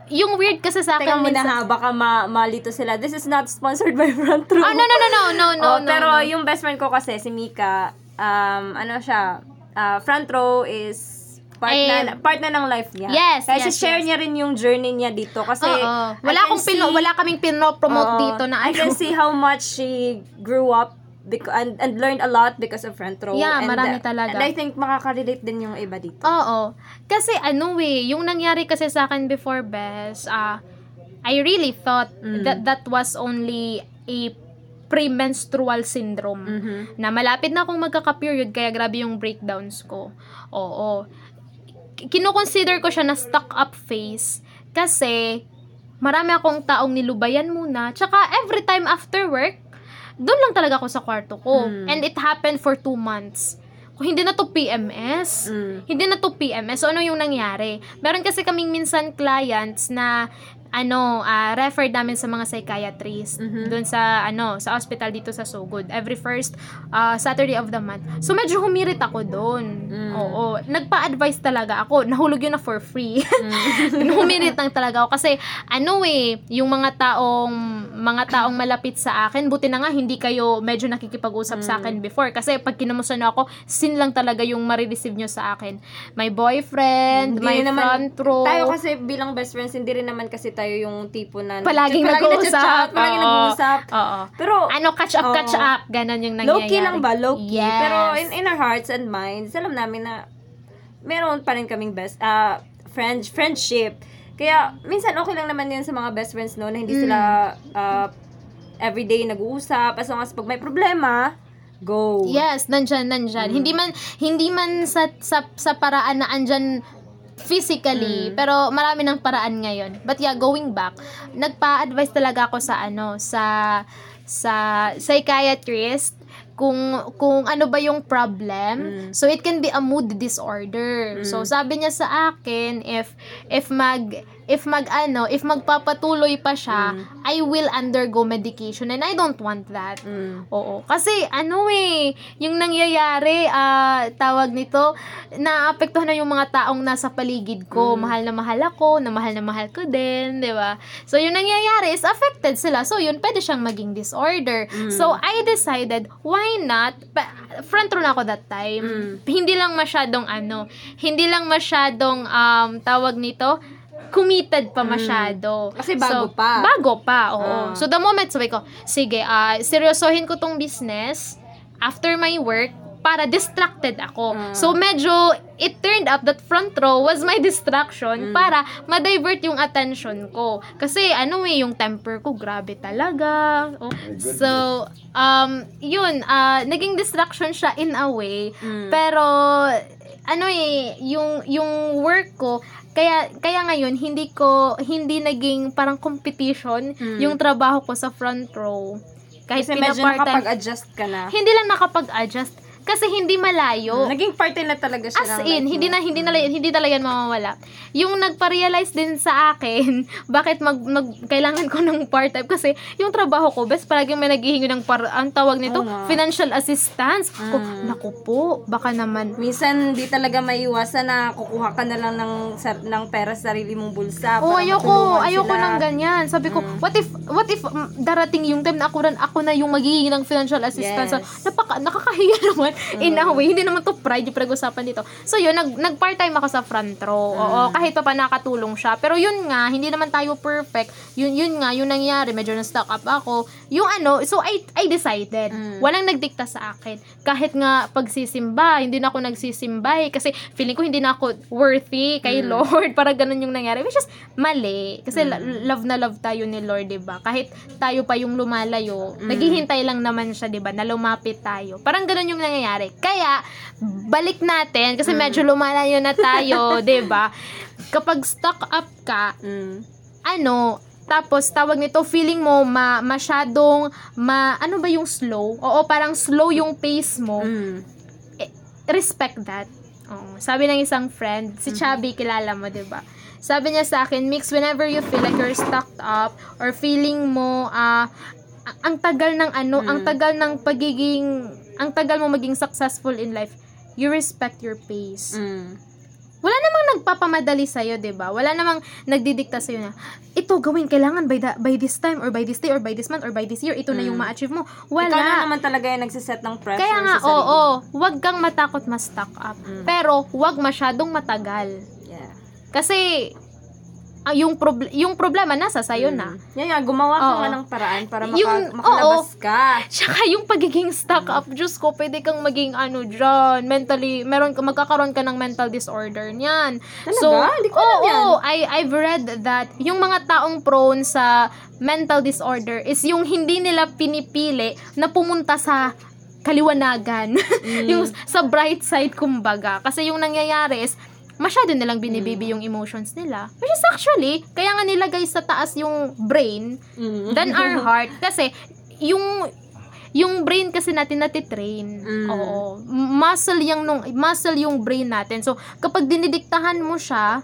yung weird kasi sa Teka akin muna minsan- ha, baka ma malito sila. This is not sponsored by Front Row. Oh, no, no, no, no, no, no, Oh, no, pero no. yung best friend ko kasi, si Mika, um, ano siya, ah, Front Row is part, Eh, na, part na ng life niya. Yes, Kasi yes, share yes. niya rin yung journey niya dito. Kasi. I Wala akong pino, wala kaming pino-promote Oo. dito na I ano. can see how much she grew up bec- and, and learned a lot because of Front Row. Yeah, and, marami uh, talaga. And I think makaka-relate din yung iba dito. Oo. Kasi ano eh, yung nangyari kasi sa akin before Bes, ah, I really thought Mm. that that was only a premenstrual syndrome. Mhm. Na malapit na akong magkaka-period kaya grabe yung breakdowns ko. Oo. Kino-consider ko siya na stuck up phase kasi marami akong taong nilubayan muna. Tsaka every time after work, doon lang talaga ako sa kwarto ko. Mm. And it happened for two months. Kung hindi na to PMS, Mm. hindi na to PMS. So, ano yung nangyari? Meron kasi kaming minsan clients na ano, ah, referred namin sa mga psychiatrist Mhm. doon sa ano, sa hospital dito sa Sogod every first ah, Saturday of the month. So medyo humirit ako doon. Mm. Oo, nagpa-advise talaga ako. Nahulog yun na for free. humirit lang talaga ako kasi ano eh, yung mga taong mga taong malapit sa akin, buti na nga hindi kayo medyo nakikipag-usap sa akin before kasi pag kinamusta na ako, sin lang talaga yung marireceive nyo sa akin. My boyfriend, Hindi my naman- front row. Tayo kasi bilang best friends, hindi rin naman kasi tayo yung tipo na palaging nag-uusap. palaging Oo. nag-uusap. Oo. Pero Ano, catch up, catch Oo. up. Ganon yung nangyayari. low-key lang ba? Low-key. Yes. Pero in, in our hearts and minds, alam namin na meron pa rin kaming best, ah, friend, friendship. Kaya, minsan okay lang naman yun sa mga best friends, no, na hindi sila uh, everyday nag-uusap. As long as pag may problema, go. Yes, nandyan, nandyan. Hindi man, hindi man sa, sa, sa paraan na andyan physically, pero marami ng paraan ngayon. But yeah, going back, nagpa-advise talaga ako sa ano, sa sa psychiatrist kung kung ano ba yung problem. So it can be a mood disorder. So sabi niya sa akin if if mag if mag ano, if magpapatuloy pa siya, I will undergo medication and I don't want that. Mm. Oo. Kasi ano eh, yung nangyayari, ah, tawag nito, naapektuhan na yung mga taong nasa paligid ko. Mahal na mahal ako, na mahal na mahal ko din, di ba? So, yung nangyayari is affected sila. So, yun, pwede siyang maging disorder. So, I decided, why not? Pa- front row na ako that time. Hindi lang masyadong ano, hindi lang masyadong, um, tawag nito, committed pa masyado. Kasi bago So, pa. Bago pa, oo. Ah. So, the moment, sabi ko, sige, ah seryosohin ko tong business after my work para distracted ako. Ah. So, medyo, it turned out that front row was my Mm. distraction para ma-divert yung attention ko. Kasi, ano eh, yung temper ko, grabe talaga. Oh. So, um, yun, ah naging distraction siya in a way. Mm. Pero, ano eh, yung, yung work ko, kaya kaya ngayon hindi ko hindi naging parang competition yung trabaho ko sa front row. Kahit Mm. Kasi medyo nakapag-adjust ka na. hindi lang nakapag-adjust kasi hindi malayo. Naging parte na talaga siya As ng in, hindi na hindi na hindi talaga yan mawawala. Yung nagpa-realize din sa akin, bakit mag, mag kailangan ko ng part-time kasi yung trabaho ko, best palaging may naghihingi ng par, ang tawag nito, nga. financial assistance. Ko, Mm. naku po, baka naman Minsan, di talaga maiwasan na kukuha ka na lang ng, sa, ng pera sa sarili mong bulsa. Oh, ayoko, ayoko sila. ng ganyan. Sabi ko, what if what if mm, darating yung time na ako, rin, ako na yung magiging ng financial assistance. Yes. Napaka, nakakahiya naman in a way. Hindi naman to pride yung pinag-usapan dito. So, yun, nag, nag part-time ako sa front row. Oo, kahit pa pa nakatulong siya. Pero yun nga, hindi naman tayo perfect. Yun, yun nga, yun nangyari. Medyo na-stuck up ako. Yung ano, so I, I decided. Walang nagdikta sa akin. Kahit nga pagsisimba, hindi na ako nagsisimba eh. Kasi feeling ko hindi na ako worthy kay Lord. Para ganun yung nangyari. Which is mali. Kasi la- love na love tayo ni Lord, 'di ba? Kahit tayo pa yung lumalayo, naghihintay lang naman siya, 'di ba? Na lumapit tayo. Parang ganun yung nangyayari. Kaya balik natin kasi medyo lumalayo na tayo, ba? Kapag stuck up ka, Mm. ano, tapos tawag nito feeling mo ma masyadong ma ano ba yung slow? Oo, parang slow yung pace mo Mm. respect that. Oo. Sabi ng isang friend, si Chubby, kilala mo, 'di ba? Sabi niya sa akin, mix whenever you feel like you're stuck up or feeling mo ah a- ang tagal ng ano, ang tagal ng pagiging ang tagal mo maging successful in life, you respect your pace. Mm. Wala namang nagpapamadali sa 'di ba? Wala namang nagdidikta sa na ito gawin kailangan by the, by this time or by this day or by this month or by this year ito na yung ma-achieve mo. Wala. Ikaw na naman talaga yung nagsiset ng pressure Kaya nga, oo, wag kang matakot ma-stock up. Pero, wag masyadong matagal. Yeah. Kasi, ah, yung, proble- yung problema nasa sayo na. Yan nga, gumawa ka Oo. nga ng paraan para maka- Yung- makalabas ka. Tsaka yung pagiging stuck up, Diyos ko, pwede kang maging ano dyan, mentally, meron ka, magkakaroon ka ng mental disorder niyan. Talaga? Hindi ko alam oo, yan. I, I've read that yung mga taong prone sa mental disorder is yung hindi nila pinipili na pumunta sa kaliwanagan. Mm. yung sa bright side, kumbaga. Kasi yung nangyayari is, masyado nilang binibibi yung emotions nila. Which is actually, kaya nga nilagay sa taas yung brain Mm. than our heart. Kasi, yung yung brain kasi natin natitrain. Mm. Oo. Muscle yung nung muscle yung brain natin. So kapag dinidiktahan mo siya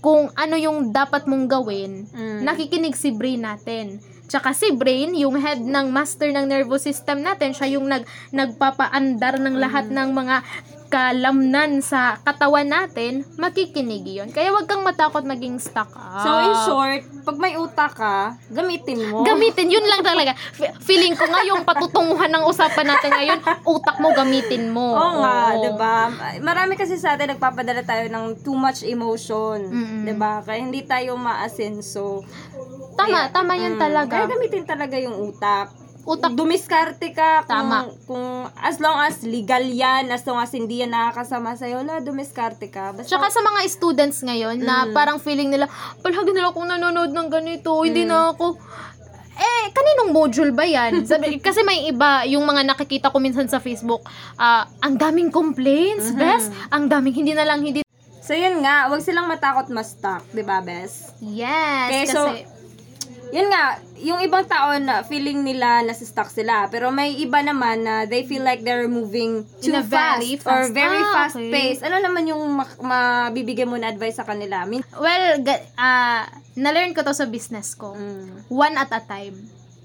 kung ano yung dapat mong gawin, Mm. nakikinig si brain natin. Tsaka si brain, yung head ng master ng nervous system natin, siya yung nag, nagpapaandar ng lahat ng mga kalamnan sa katawan natin, makikinig yun. Kaya wag kang matakot maging stuck up. So, in short, pag may utak ka, gamitin mo. Gamitin, yun lang talaga. Fe- feeling ko nga yung patutunguhan ng usapan natin ngayon, utak mo gamitin mo. Oo nga, Oo. 'di ba? Marami kasi sa atin nagpapadala tayo ng too much emotion, Mm-mm. 'di ba? Kaya hindi tayo maasenso. Tama, tama yun Mm, talaga. Kaya gamitin talaga yung utak. Utak dumiskarte ka kung, Tama. kung as long as legal yan, as long as hindi yan nakakasama sa'yo, la, dumiskarte ka. Basta, Tsaka sa mga students ngayon na Mm. parang feeling nila, palagi nila akong nanonood ng ganito, hindi Mm. na ako. Eh, kaninong module ba yan? Sabi, kasi may iba, yung mga nakikita ko minsan sa Facebook, ah, ang daming complaints, Mhm. bes. Ang daming, hindi na lang, hindi. so yun nga, wag silang matakot ma-stuck, di ba, Bes? Yes, Okay, kasi, so, Yun nga, yung ibang tao na feeling nila nasa-stuck sila, pero may iba naman na they feel like they're moving too fast, very or fast- very Ah, fast okay. pace. Ano naman yung ma- mabibigay mo na advice sa kanila? Min- well, ga, ah, na-learn ko to sa business ko. mm. One at a time.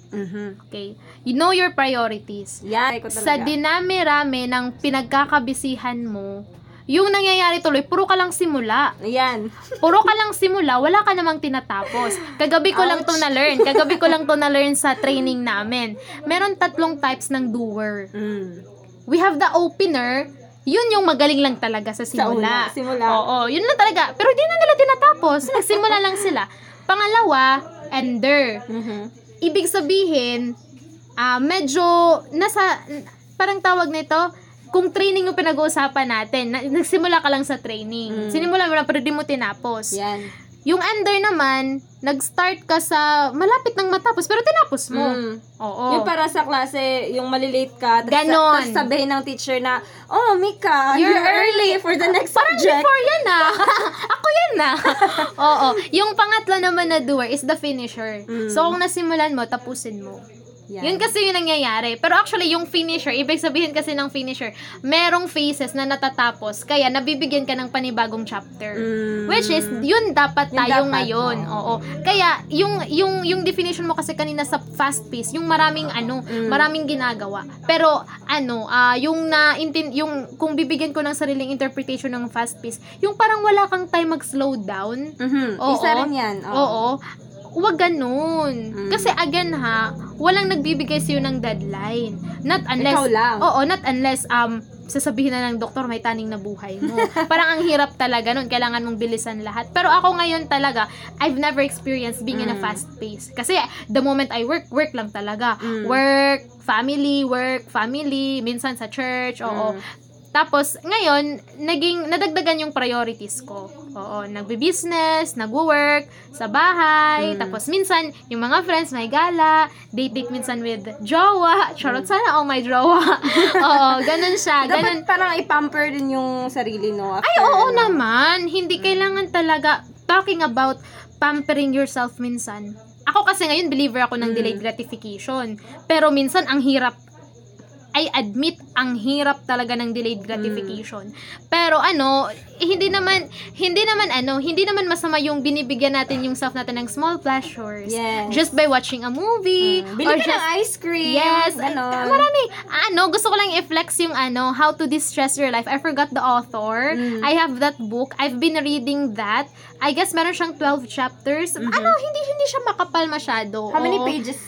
Mhm. Okay? You know your priorities. Ko Sa dinami-rami ng pinagkakabisihan mo, yung nangyayari tuloy, puro ka lang simula. Yan. Puro ka lang simula, wala ka namang tinatapos. Kagabi ko lang to na-learn. Kagabi ko lang to na-learn sa training namin. Meron tatlong types ng doer. Mm. We have the opener, yun yung magaling lang talaga sa Sa simula. una, simula. Oo, yun lang talaga. Pero di na nila tinatapos. Nagsimula lang sila. Pangalawa, ender. Mhm. Ibig sabihin, ah medyo nasa, parang tawag nito, kung training yung pinag-uusapan natin, na, nagsimula ka lang sa training. Mm. Sinimula mo lang pero di mo tinapos. Yan. Yung ender naman, nag-start ka sa malapit ng matapos pero tinapos mo. Mm. Oo. Yung para sa klase, yung malilate ka, tapos Ganon. tapos sabihin ng teacher na, oh, Mika, You're you're, early for the next Parang subject. before yan ah. Ako yan ah. Oo. Yung pangatlo naman na doer is the finisher. Mm. So kung nasimulan mo, tapusin mo. Yan. Yun kasi yung nangyayari. Pero actually, yung finisher, ibig sabihin kasi ng finisher, merong phases na natatapos, kaya nabibigyan ka ng panibagong chapter. Mm. Which is, yun dapat Yun tayo dapat, ngayon. oo. Oo. Kaya, yung, yung, yung definition mo kasi kanina sa fast pace, yung maraming ano, Mm. maraming ginagawa. Pero, ano, ah yung na, intin, yung, kung bibigyan ko ng sariling interpretation ng fast pace, yung parang wala kang time mag-slow down. Mhm. Oo. Isa rin yan. Oo. Huwag ganun. Mm. Kasi again ha, walang nagbibigay sa'yo ng deadline. Not unless, Ikaw lang. oo, not unless, um, sasabihin na ng doktor may taning na buhay mo. Parang ang hirap talaga nun. Kailangan mong bilisan lahat. Pero ako ngayon talaga, I've never experienced being in a Mm. fast pace. Kasi the moment I work, work lang talaga. Mm. Work, family, work, family, minsan sa church, oo. Mm. Tapos, ngayon, naging, nadagdagan yung priorities ko. Oo, nagbe-business, nagwo-work, sa bahay, Mm. tapos minsan, yung mga friends, may gala, date minsan with jowa, charot sana, oh, may jowa. Oo, ganun siya, ganun. Dapat parang i-pamper din yung sarili, no? Ay, After, oo ano. naman, hindi kailangan talaga, talking about pampering yourself minsan. Ako kasi ngayon, believer ako ng Mm. delayed gratification. Pero minsan, ang hirap I admit ang hirap talaga ng delayed gratification. Pero ano, eh, hindi naman hindi naman ano, hindi naman masama yung binibigyan natin yung self natin ng small pleasures. Yes. Just by watching a movie Mm. Bili or ka just ng ice cream. Yes, Ganon. marami. Ano, gusto ko lang i-flex yung ano, How to Distress Your Life. I forgot the author. Mm. I have that book. I've been reading that. I guess meron siyang 12 chapters. Ano, hindi hindi siya makapal masyado. Mm-hmm. How many pages?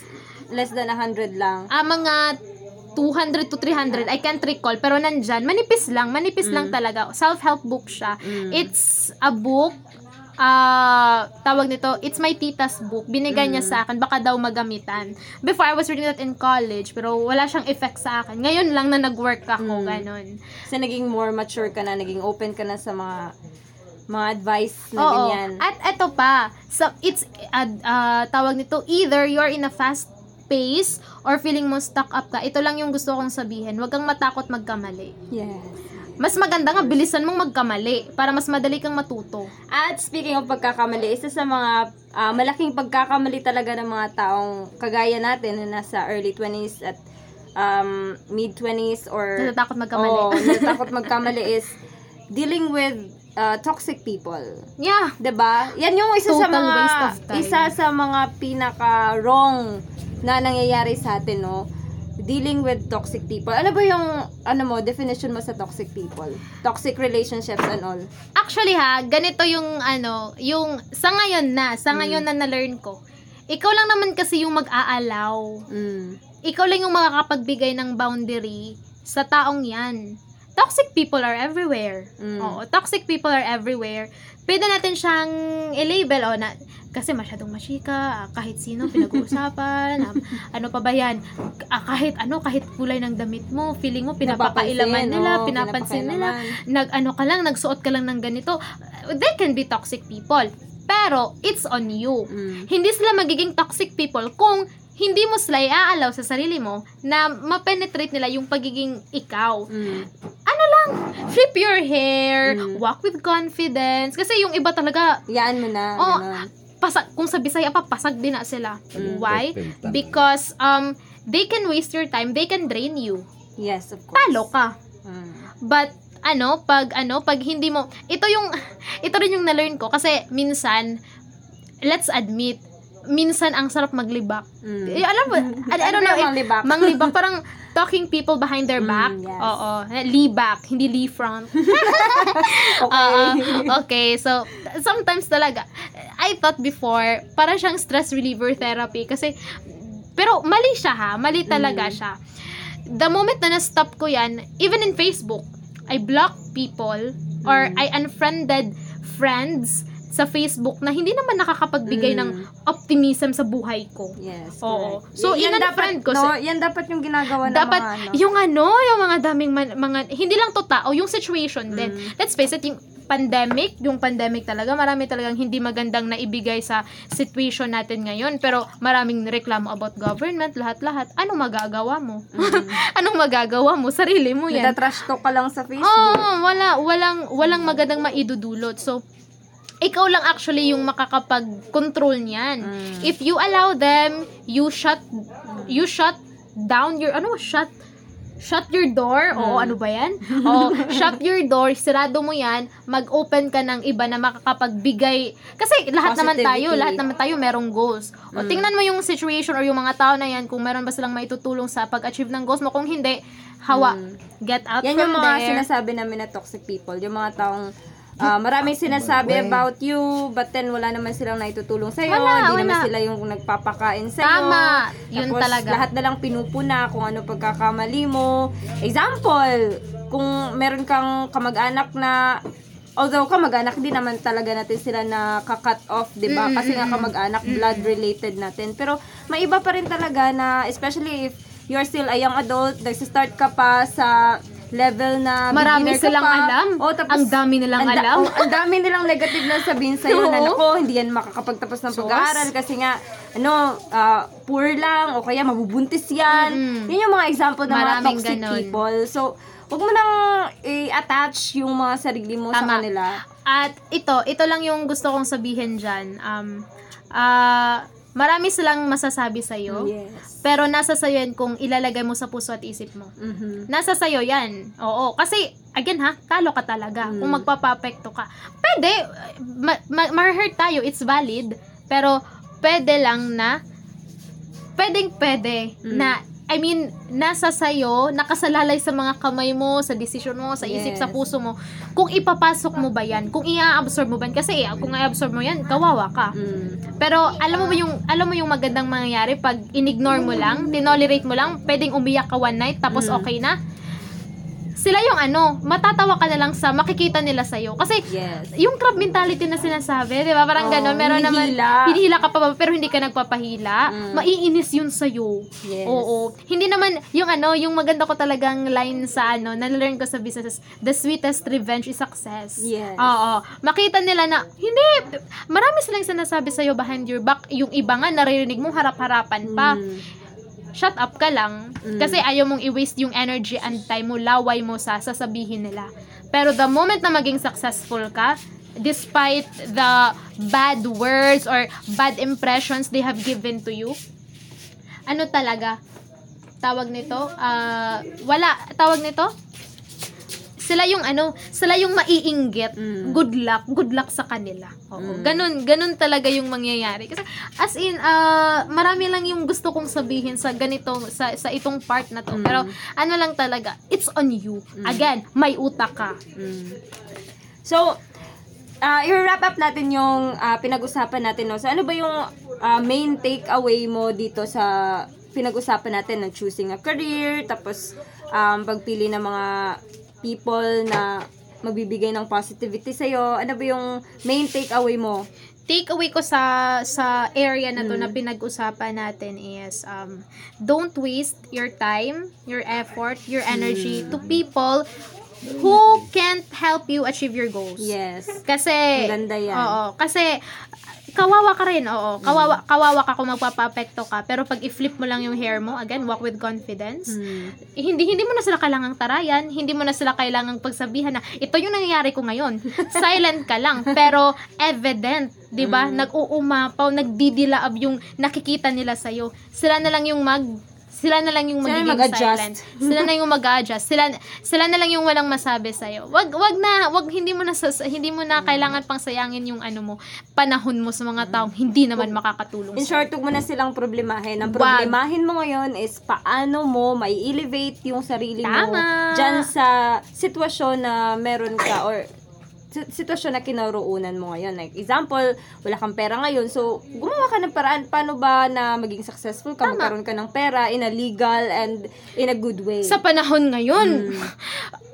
Less than 100 lang. Ah, mga 200 to 300. I can't recall. Pero nandyan, manipis lang. Manipis lang talaga. Self-help book siya. Mm. It's a book ah tawag nito, it's my tita's book. Binigay niya Mm. sa akin, baka daw magamitan. Before, I was reading that in college, pero wala siyang effect sa akin. Ngayon lang na nag-work ako, Mm. ganon. Kasi naging more mature ka na, naging open ka na sa mga mga advice na Oo. ganyan. At eto pa, so it's, uh, uh, tawag nito, either you're in a fast pace or feeling mo stuck up ka. Ito lang yung gusto kong sabihin. Huwag kang matakot magkamali. Yes. Mas maganda nga, bilisan mong magkamali para mas madali kang matuto. At speaking of pagkakamali, isa sa mga ah, malaking pagkakamali talaga ng mga taong kagaya natin na nasa early 20s at um, mid 20s or Natatakot magkamali. Oo, natatakot magkamali is dealing with ah, toxic people. Yeah. 'Di ba? Yan yung isa sa Total mga of time. isa sa mga pinaka wrong na nangyayari sa atin, no? Dealing with toxic people. Ano ba yung ano mo definition mo sa toxic people? Toxic relationships and all. Actually ha, ganito yung ano, yung sa ngayon na, sa ngayon na na-learn ko. Ikaw lang naman kasi yung mag-aalaw. Mm. Ikaw lang yung makakapagbigay ng boundary sa taong yan. toxic people are everywhere. Mm. Oo, toxic people are everywhere. Pwede natin siyang i-label, oh, na, kasi masyadong machika, ah, kahit sino pinag-uusapan, ah, ano pa ba yan, Ah, kahit ano, kahit kulay ng damit mo, feeling mo pinapakailaman Napapansin, nila, oo, pinapansin nila, nag ano ka lang, nagsuot ka lang ng ganito, they can be toxic people. Pero, it's on you. Mm. Hindi sila magiging toxic people kung hindi mo sila i-allow sa sarili mo na ma-penetrate nila yung pagiging ikaw. Mm. Ano lang, flip your hair, Mm. walk with confidence. Kasi yung iba talaga, Yaan mo na. Oh, pasag, kung sa Bisaya pa, pasag din na sila. Mm. Why? Because um they can waste your time, they can drain you. Yes, of course. Talo ka. Mm. But ano, pag ano, pag hindi mo ito yung ito rin yung na-learn ko kasi minsan let's admit minsan ang sarap maglibak. Mm. Eh, alam mo, I, I don't know, eh, manglibak? manglibak, parang talking people behind their Mm, back. yes. Oo, lee back, hindi lee front. Okay. Oo, okay, so sometimes talaga, I thought before, para siyang stress reliever therapy kasi, pero mali siya ha, mali talaga Mm. siya. The moment na na-stop ko yan, even in Facebook, I block people or Mm. I unfriended friends sa Facebook na hindi naman nakakapagbigay Mm. ng optimism sa buhay ko. Yes. Oo. correct. So, Y- yan dapat, ko no, yan dapat yung ginagawa ng dapat mga ano. yung ano, yung mga daming man- mga hindi lang to tao, yung situation din. Mm. Let's face it, yung pandemic, yung pandemic talaga, marami talagang hindi magandang naibigay sa situation natin ngayon. Pero maraming reklamo about government, lahat-lahat. Anong magagawa mo? Anong magagawa mo? Sarili mo yan. Natatrash talk ka lang sa Facebook. Oo, wala, walang, walang magandang maidudulot. So, ikaw lang actually yung makakapag-control niyan. Mm. If you allow them, you shut, you shut down your, ano, shut, shut your door, oo, Mm. ano ba yan? Oo, shut your door, sirado mo yan, mag-open ka ng iba na makakapagbigay, kasi lahat naman tayo, Positivity. lahat naman tayo merong goals. O, Mm. tingnan mo yung situation or yung mga tao na yan, kung meron ba silang maitutulong sa pag-achieve ng goals mo, kung hindi, hawa, Mm. get out Yan from yung mga there. sinasabi namin na toxic people. Yung mga taong ah, maraming sinasabi about you, but then wala naman silang naitutulong sa'yo. Wala, Hindi naman wala. sila yung nagpapakain sa'yo. Tama. Yun Tapos, talaga. lahat na lang pinupuna kung ano pagkakamali mo. Example, kung meron kang kamag-anak na although kamag-anak din naman talaga natin sila na kakat off, 'di ba? Kasi nga kamag-anak blood related natin. Pero may iba pa rin talaga na especially if you're still a young adult, nagsi-start ka pa sa level na Marami beginner ka silang pa. alam. O, tapos, Ang dami nilang ang da- alam. oh, ang dami nilang negative na sabihin sa'yo na Oo. nako, hindi yan makakapagtapos ng pag-aaral kasi nga, ano, ah, poor lang o kaya mabubuntis yan. Yun yung mga example ng mga Maraming toxic ganon. people. So, huwag mo nang i-attach yung mga sarili mo sa Tama. kanila. At ito, ito lang yung gusto kong sabihin dyan. Um, ah, marami silang masasabi sa'yo. Yes. Pero nasa sa'yo yan kung ilalagay mo sa puso at isip mo. Mhm. Nasa sa'yo yan. Oo. Kasi, again ha, talo ka talaga. Mm. Kung magpapapekto ka. Pwede, ma- ma- ma-hurt tayo, it's valid. Pero, pwede lang na, pwedeng pwede Mm. na, I mean, nasa sa'yo, nakasalalay sa mga kamay mo, sa desisyon mo, sa isip, Yes. sa puso mo, kung ipapasok mo ba yan, kung i-absorb mo ba yan, kasi eh, kung i-absorb mo yan, kawawa ka. Mm. Pero alam mo ba yung alam mo yung magandang mangyayari pag inignore mo lang, tinolerate mo lang, pwedeng umiyak ka one night tapos Mm. okay na. Sila yung ano, matatawa ka na lang sa makikita nila sa Kasi Yes. yung crab mentality na sinasabi, 'di ba? Parang Oo, ganun, meron naman hinihila. hinihila ka pa ba, pero hindi ka nagpapahila. Mm. Maiinis yun sa Yes. Oo. Hindi naman yung ano, yung maganda ko talagang line sa ano, na-learn ko sa businesses, the sweetest revenge is success. Yes. Oo. Makita nila na, hindi, marami silang sinasabi sa'yo behind your back. Yung iba nga, naririnig mong harap-harapan pa. Mm. Shut up ka lang. Mm. Kasi ayaw mong i-waste yung energy and time mo, laway mo sa sasabihin nila. Pero the moment na maging successful ka, despite the bad words or bad impressions they have given to you, ano talaga, tawag nito, ah, wala, tawag nito, sila yung ano, sila yung maiinggit. Mm. Good luck, good luck sa kanila. Oo. Mm. Ganun, ganun talaga yung mangyayari. Kasi as in ah, marami lang yung gusto kong sabihin sa ganito sa sa itong part na to. Mm. Pero ano lang talaga, it's on you. Again, may utak ka. Mm. So, uh, i-wrap up natin yung ah, pinag-usapan natin. No? So, ano ba yung ah, main takeaway mo dito sa pinag-usapan natin ng choosing a career, tapos um, pagpili ng mga people na magbibigay ng positivity sa'yo? Ano ba yung main takeaway mo? take away ko sa sa area na to Mm. na pinag-usapan natin is um don't waste your time, your effort, your energy Mm. to people who can't help you achieve your goals. Yes. Kasi Ang ganda yan. Oo, kasi kawawa ka rin, oo. Kawawa Mm. kawawa ka kung magpapapekto ka, pero pag i-flip mo lang yung hair mo, again, walk with confidence. Mm. hindi hindi mo na sila kailangang tarayan, hindi mo na sila kailangang pagsabihan na ito yung nangyayari ko ngayon. Silent ka lang, pero evident, 'di ba? Mm. Nag-uumapaw, nagdidilaab yung nakikita nila sa Sila na lang yung mag sila na lang yung Sila magiging mag-adjust. silent. Sila na yung mag-adjust. Sila sila na lang yung walang masabi sa iyo. Wag wag na, wag hindi mo na hindi mo na kailangan pang sayangin yung ano mo, panahon mo sa mga taong hindi naman makakatulong In short, huwag mo na silang problemahin. Ang Wag. problemahin mo ngayon is paano mo may elevate yung sarili mo Tama. dyan sa sitwasyon na meron ka or sitwasyon na kinaroonan mo ngayon. Like, example, wala kang pera ngayon. So, gumawa ka ng paraan. Paano ba na maging successful ka? Tama. Magkaroon ka ng pera in a legal and in a good way. sa panahon ngayon, Mm.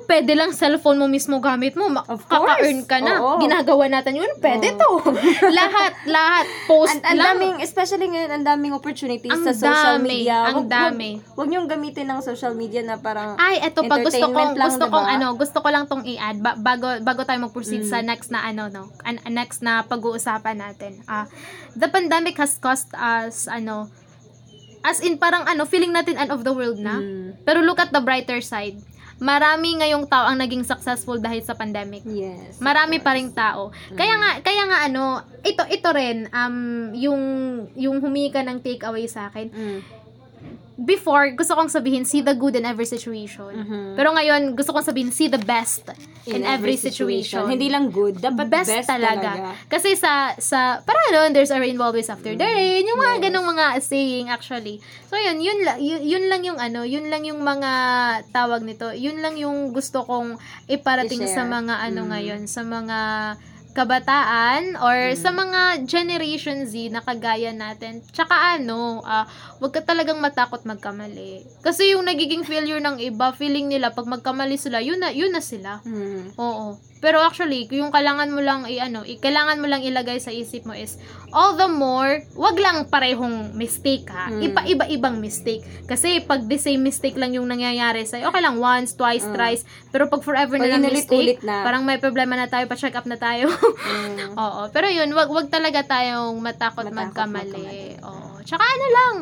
pwede lang cellphone mo mismo gamit mo. Of course. Kaka-earn ka na. Oo. Ginagawa natin yun. Pwede to. lahat, lahat. Post Ang, ang lang. daming, especially ngayon, ang daming opportunities Ang sa social dami, media. ang Wag- dami. Wag, wag niyong gamitin ng social media na parang Ay, eto pa gusto kong lang, gusto diba? kong ano, gusto ko lang tong i-add ba- bago bago tayo mag-proceed Mm. sa next na ano no, an, next na pag-uusapan natin. Ah, the pandemic has cost us ano as in parang ano, feeling natin end of the world na. Mm. Pero look at the brighter side. Marami ngayong tao ang naging successful dahil sa pandemic. Yes. Marami pa ring tao. Kaya nga kaya nga ano, ito ito rin um yung yung humika ng takeaway sa akin. Mm. Before gusto kong sabihin see the good in every situation. Mhm. Pero ngayon gusto kong sabihin see the best in, every, situation. Hindi lang good, dapat best, best, talaga. Kasi sa sa para ano, there's a rainbow always after the rain. Yung mga Yes. ganong mga saying actually. So yun, yun, yun, yun lang yung ano, yun lang yung mga tawag nito. Yun lang yung gusto kong iparating I-share. sa mga ano Mm. ngayon, sa mga kabataan or Mm. sa mga Generation Z na kagaya natin. Tsaka ano, ah, wag ka talagang matakot magkamali. Kasi yung nagiging failure ng iba, feeling nila pag magkamali sila, yun na, yun na sila. Mm. Oo. Pero actually, yung kailangan mo lang i ano, i- kailangan mo lang ilagay sa isip mo is all the more, wag lang parehong mistake ha. Mm. Iba-iba-ibang mistake. Kasi pag the same mistake lang yung nangyayari sa'yo, okay lang once, twice, Mm. thrice. Pero pag forever na Pag lang inulit-ulit mistake, na. parang may problema na tayo, pa-check up na tayo. Mm. Oo. Pero yun, wag wag talaga tayong matakot, Matakot magkamali. magkamali. Oo. Tsaka ano lang,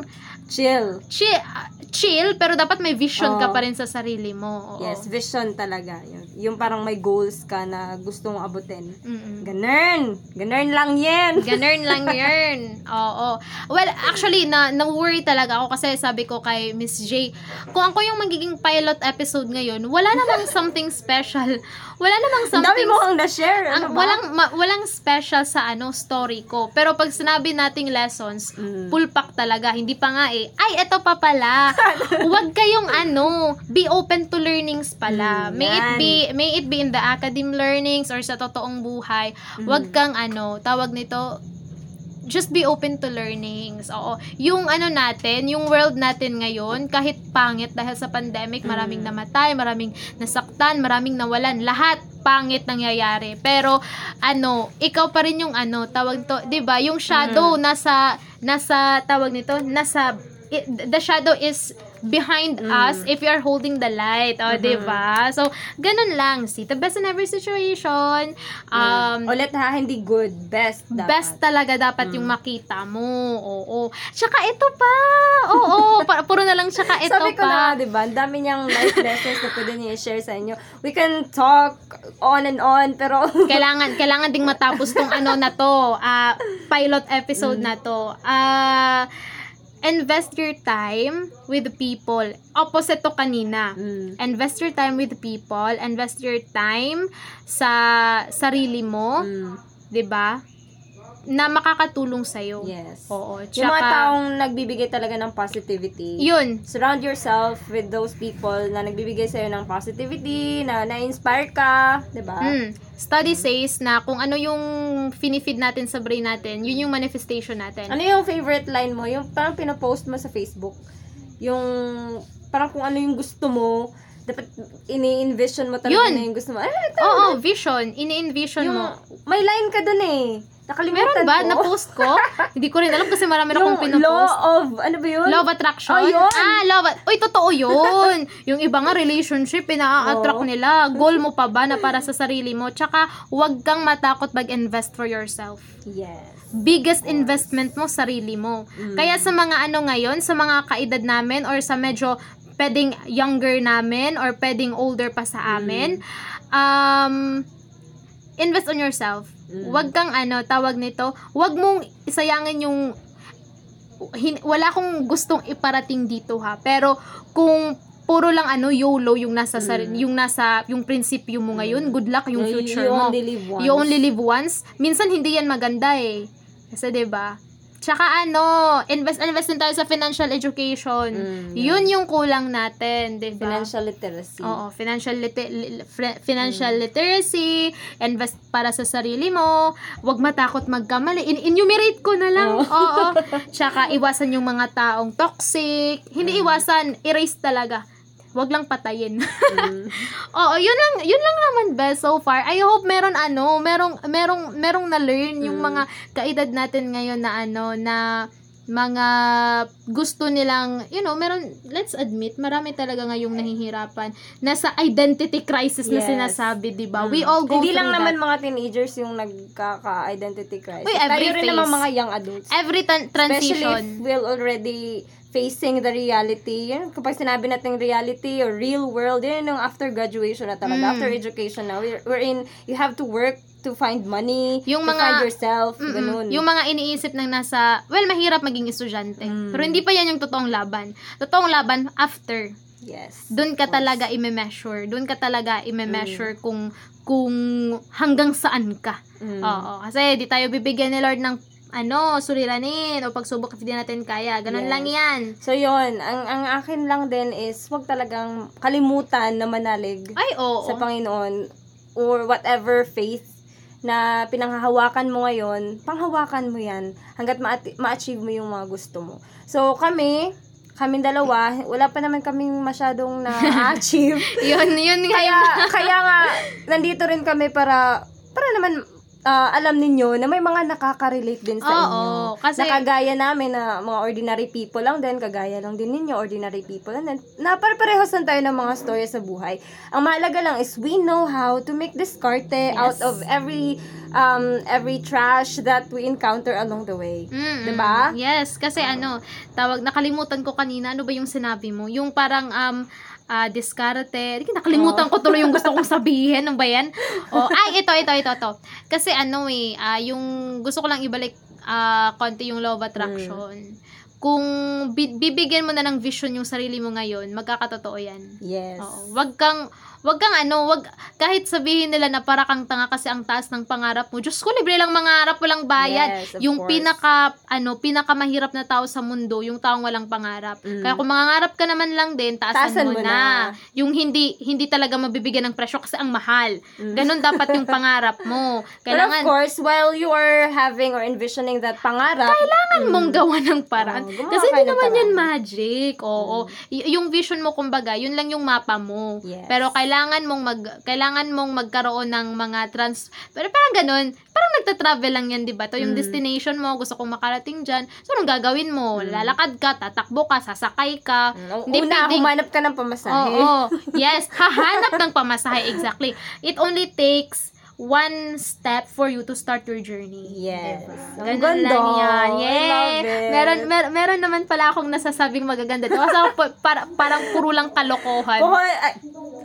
Chill. chill, chill pero dapat may vision ka Oo. pa rin sa sarili mo. Oo. Yes, vision talaga. Yun. Yung parang may goals ka na gusto mong abutin. Mm-mm. Ganun. Ganun lang yan. Ganun lang yun. Oo. Well, actually, na, na-worry talaga ako kasi sabi ko kay Miss J, kung ako yung magiging pilot episode ngayon, wala namang something special. Wala namang Ang dami something mo ang na-share. Ano ang ba? walang ma- walang special sa ano story ko. Pero pag sinabi nating lessons, Mm. full pack talaga. Hindi pa nga eh. Ay, eto pa pala. Huwag kayong ano, be open to learnings pala. Mm, may it be may it be in the academic learnings or sa totoong buhay. Mm. Huwag kang ano, tawag nito just be open to learnings. Oo. Yung ano natin, yung world natin ngayon, kahit pangit dahil sa pandemic, maraming Mm. namatay, maraming nasaktan, maraming nawalan, lahat pangit nangyayari. Pero ano, ikaw pa rin yung ano, tawag to, 'di ba? Yung shadow nasa nasa tawag nito, nasa it- the shadow is behind Mm. us if you are holding the light. O, 'di ba? So, ganun lang. See the best in every situation. Um, Ulit ha, hindi good. Best dapat. Best talaga dapat yung makita mo. Oo. Tsaka ito pa. Oo. Pa- puro na lang tsaka ito Sabi ko na, pa. di ba? Ang dami niyang life lessons na pwede niya i-share sa inyo. We can talk on and on, pero... kailangan kailangan ding matapos tong ano na to, ah, pilot episode na to. Ah, invest your time with people. Opposite to kanina. Mm. Invest your time with people, invest your time sa sarili mo, Mm. 'di ba? Na makakatulong sa Yes. Oo. Yung mga Tsaka- taong nagbibigay talaga ng positivity. Yun, Surround yourself with those people na nagbibigay sa'yo ng positivity, na na-inspire ka, di ba? Mm. Study says na kung ano yung finifeed natin sa brain natin, yun yung manifestation natin. Ano yung favorite line mo? Yung parang pinopost mo sa Facebook. Yung parang kung ano yung gusto mo dapat ini-envision mo talaga Yun. na yung gusto mo. Ay, ito. Oo, vision. Ini-envision yung, mo. may line ka dun eh. Nakalimutan Meron ba? ko. Na-post ko? Hindi ko rin alam kasi marami na akong pinopost. law of, ano ba yun? Love attraction? Oh, yun. Ah, love at- Uy, totoo yun. yung iba nga relationship, pina-attract Oo. nila. Goal mo pa ba na para sa sarili mo? Tsaka, huwag kang matakot mag-invest for yourself. Yes. Biggest investment mo, sarili mo. Mm. Kaya sa mga ano ngayon, sa mga kaedad namin or sa medyo pwedeng younger namin or pwedeng older pa sa amin, um, invest on yourself. Mm. Huwag kang ano, tawag nito, huwag mong isayangin yung hin- wala akong gustong iparating dito ha. Pero kung puro lang ano YOLO yung nasa sari- yung nasa yung prinsipyo mo ngayon, good luck yung Mm. You- future you mo. only live once. You only live once. Minsan hindi yan maganda eh. Kasi 'di ba? Tsaka ano, invest invest din tayo sa financial education. Mm, Yun yung kulang natin, 'di ba? Financial literacy. Oo, financial lite- li- financial literacy, invest para sa sarili mo, wag matakot magkamali. In- enumerate ko na lang. Oo. Tsaka iwasan yung mga taong toxic. Hindi iwasan, erase talaga. Wag lang patayin. Mm. Oo, yun lang, yun lang naman best so far. I hope meron ano, merong merong merong na learn yung Mm. mga kaedad natin ngayon na ano na mga gusto nilang, you know, meron, let's admit, marami talaga ngayong nahihirapan. Nasa identity crisis na Yes. sinasabi, di ba? Mm. We all go Hindi lang that. naman mga teenagers yung nagkaka-identity crisis. Uy, every Tayo rin naman mga young adults. Every tan- Especially transition. if we're already facing the reality. Yan, kapag sinabi natin reality or real world, yan yung after graduation na talaga. Mm. After education na. We're, we're in, you have to work to find money, Yung to mga- find yourself, Mm-mm. ganun. Yung mga iniisip ng nasa, well, mahirap maging estudyante. Mm. Pero hindi pa yan yung totoong laban. Totoong laban, after. yes. Doon ka talaga i-measure. Doon ka talaga i-measure Mm. kung kung hanggang saan ka. Mm. Oo. Kasi di tayo bibigyan ni Lord ng ano, suliranin o pagsubok kasi di natin kaya. Ganun Yes. lang yan. So, yun. Ang, ang akin lang din is, wag talagang kalimutan na manalig Ay, oo. sa Panginoon or whatever faith na pinanghahawakan mo ngayon, panghawakan mo yan hanggat ma- ma-achieve mo yung mga gusto mo. So, kami, kaming dalawa, wala pa naman kaming masyadong na-achieve. yun, yun nga kaya, kaya nga, nandito rin kami para, para naman ah, alam ninyo na may mga nakaka-relate din sa Oo, inyo. kasi- na kagaya namin na mga ordinary people lang din, kagaya lang din ninyo, ordinary people lang din. Na lang tayo ng mga storya sa buhay. Ang mahalaga lang is we know how to make diskarte out of every um every trash that we encounter along the way. Mm, Diba? Yes, kasi ano, tawag, nakalimutan ko kanina, ano ba yung sinabi mo? Yung parang, um, ah, diskarte. Di, Nakalimutan ko tuloy yung gusto kong sabihin. Ano ba yan? Oh, ay, ito, ito, ito, ito. Kasi ano eh, ah, yung gusto ko lang ibalik ah, konti yung law of attraction. Kung bi- bibigyan mo na ng vision yung sarili mo ngayon, magkakatotoo yan. Yes. Oo. Wag kang wag kang ano, wag kahit sabihin nila na para kang tanga kasi ang taas ng pangarap mo. Diyos ko, libre lang mangarap, walang bayad. Yes, yung course. pinaka ano, pinakamahirap na tao sa mundo, yung taong walang pangarap. Mm. Kaya kung mangangarap ka naman lang din, taasan, Taasan mo, mo na. na. Yung hindi hindi talaga mabibigyan ng presyo kasi ang mahal. Mm. Ganon dapat yung pangarap mo. But of Kailangan course, while you are having or envisioning that pangarap, kailangan mong gawa ng paraan. Gumawa Kasi ka hindi naman yan. Mm. magic. Oo. Y- yung vision mo, kumbaga, yun lang yung mapa mo. Yes. Pero kailangan mong mag kailangan mong magkaroon ng mga trans pero parang ganun parang nagta-travel lang yan 'di ba to yung Mm. destination mo gusto kong makarating diyan so anong gagawin mo lalakad ka tatakbo ka sasakay ka Mm. Hindi una, pwedeng- humanap ka ng pamasahe. Oo. Yes, hahanap ng pamasahe exactly. It only takes one step for you to start your journey. Yes. Diba? Ang Ganun ganda. lang yan. I Yay! love it. Meron, mer- meron naman pala akong nasasabing magaganda. Kasi ako, pa- para, parang puro lang kalokohan. Kung, ay,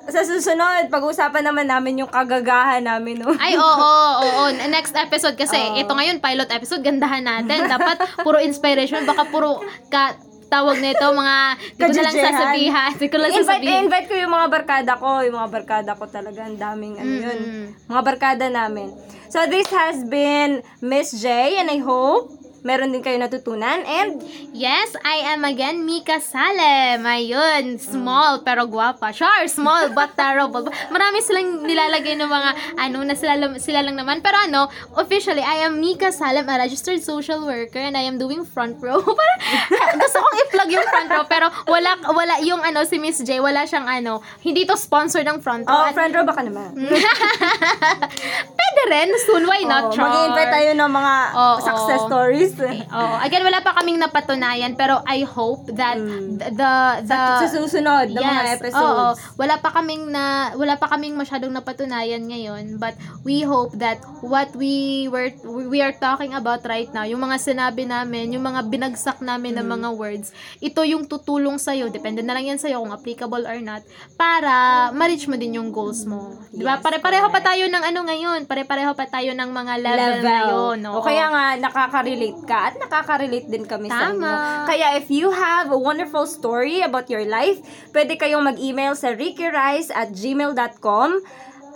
sa susunod, pag-usapan naman namin yung kagagahan namin. No? Ay, oo, oo, oo. Next episode kasi, Oo. ito ngayon, pilot episode, gandahan natin. Dapat puro inspiration, baka puro ka, tawag nito, mga, di ko na lang sasabihan. Di ko lang invite, sasabihin. invite ko yung mga barkada ko. Yung mga barkada ko talaga. Ang daming ano yun. Mga barkada namin. So, this has been Miss J and I hope meron din kayo natutunan. And Yes, I am again Mika Salem. Ayun, small pero guwapa. Sure, small but terrible. Marami silang nilalagay ng mga ano na sila, sila lang naman. Pero ano, officially, I am Mika Salem, a registered social worker and I am doing front row. Parang, gusto kong i-plug yung front row pero wala wala yung ano si Miss J, wala siyang ano, hindi to sponsored ng front row. oh, At- friend row baka naman. Pwede rin, soon, why not? Oh, mag-invite tayo ng mga Oo. success stories. Oh, again, wala pa kaming napatunayan pero I hope that the the, the sa susunod na mga episodes. Oo, wala pa kaming na wala pa kaming masyadong napatunayan ngayon but we hope that what we were we are talking about right now, yung mga sinabi namin, yung mga binagsak namin Mm. ng mga words, ito yung tutulong sa depende na lang yan sa kung applicable or not para ma-reach mo din yung goals mo. 'Di ba? Yes, Pare-pareho pa tayo ng ano ngayon, pare-pareho pa tayo ng mga level, level. ngayon, O kaya nga, nakaka-relate ka at nakaka-relate din kami sa Tama. inyo. Kaya if you have a wonderful story about your life, pwede kayong mag-email sa rickyrice at gmail.com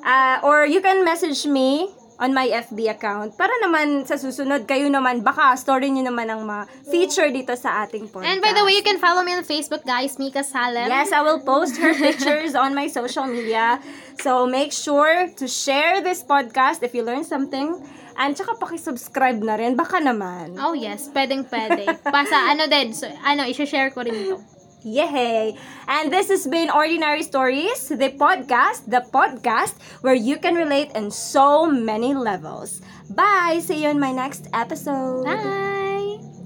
uh, or you can message me on my FB account para naman sa susunod kayo naman baka story niyo naman ang ma-feature dito sa ating podcast. And by the way, you can follow me on Facebook, guys, Mika Salem. Yes, I will post her pictures on my social media. So make sure to share this podcast if you learn something. And tsaka pakisubscribe na rin. Baka naman. Oh yes, pwedeng pwede. Pasa ano din, so, ano, i-share ko rin ito. Yay! And this has been Ordinary Stories, the podcast, the podcast where you can relate in so many levels. Bye! See you in my next episode. Bye!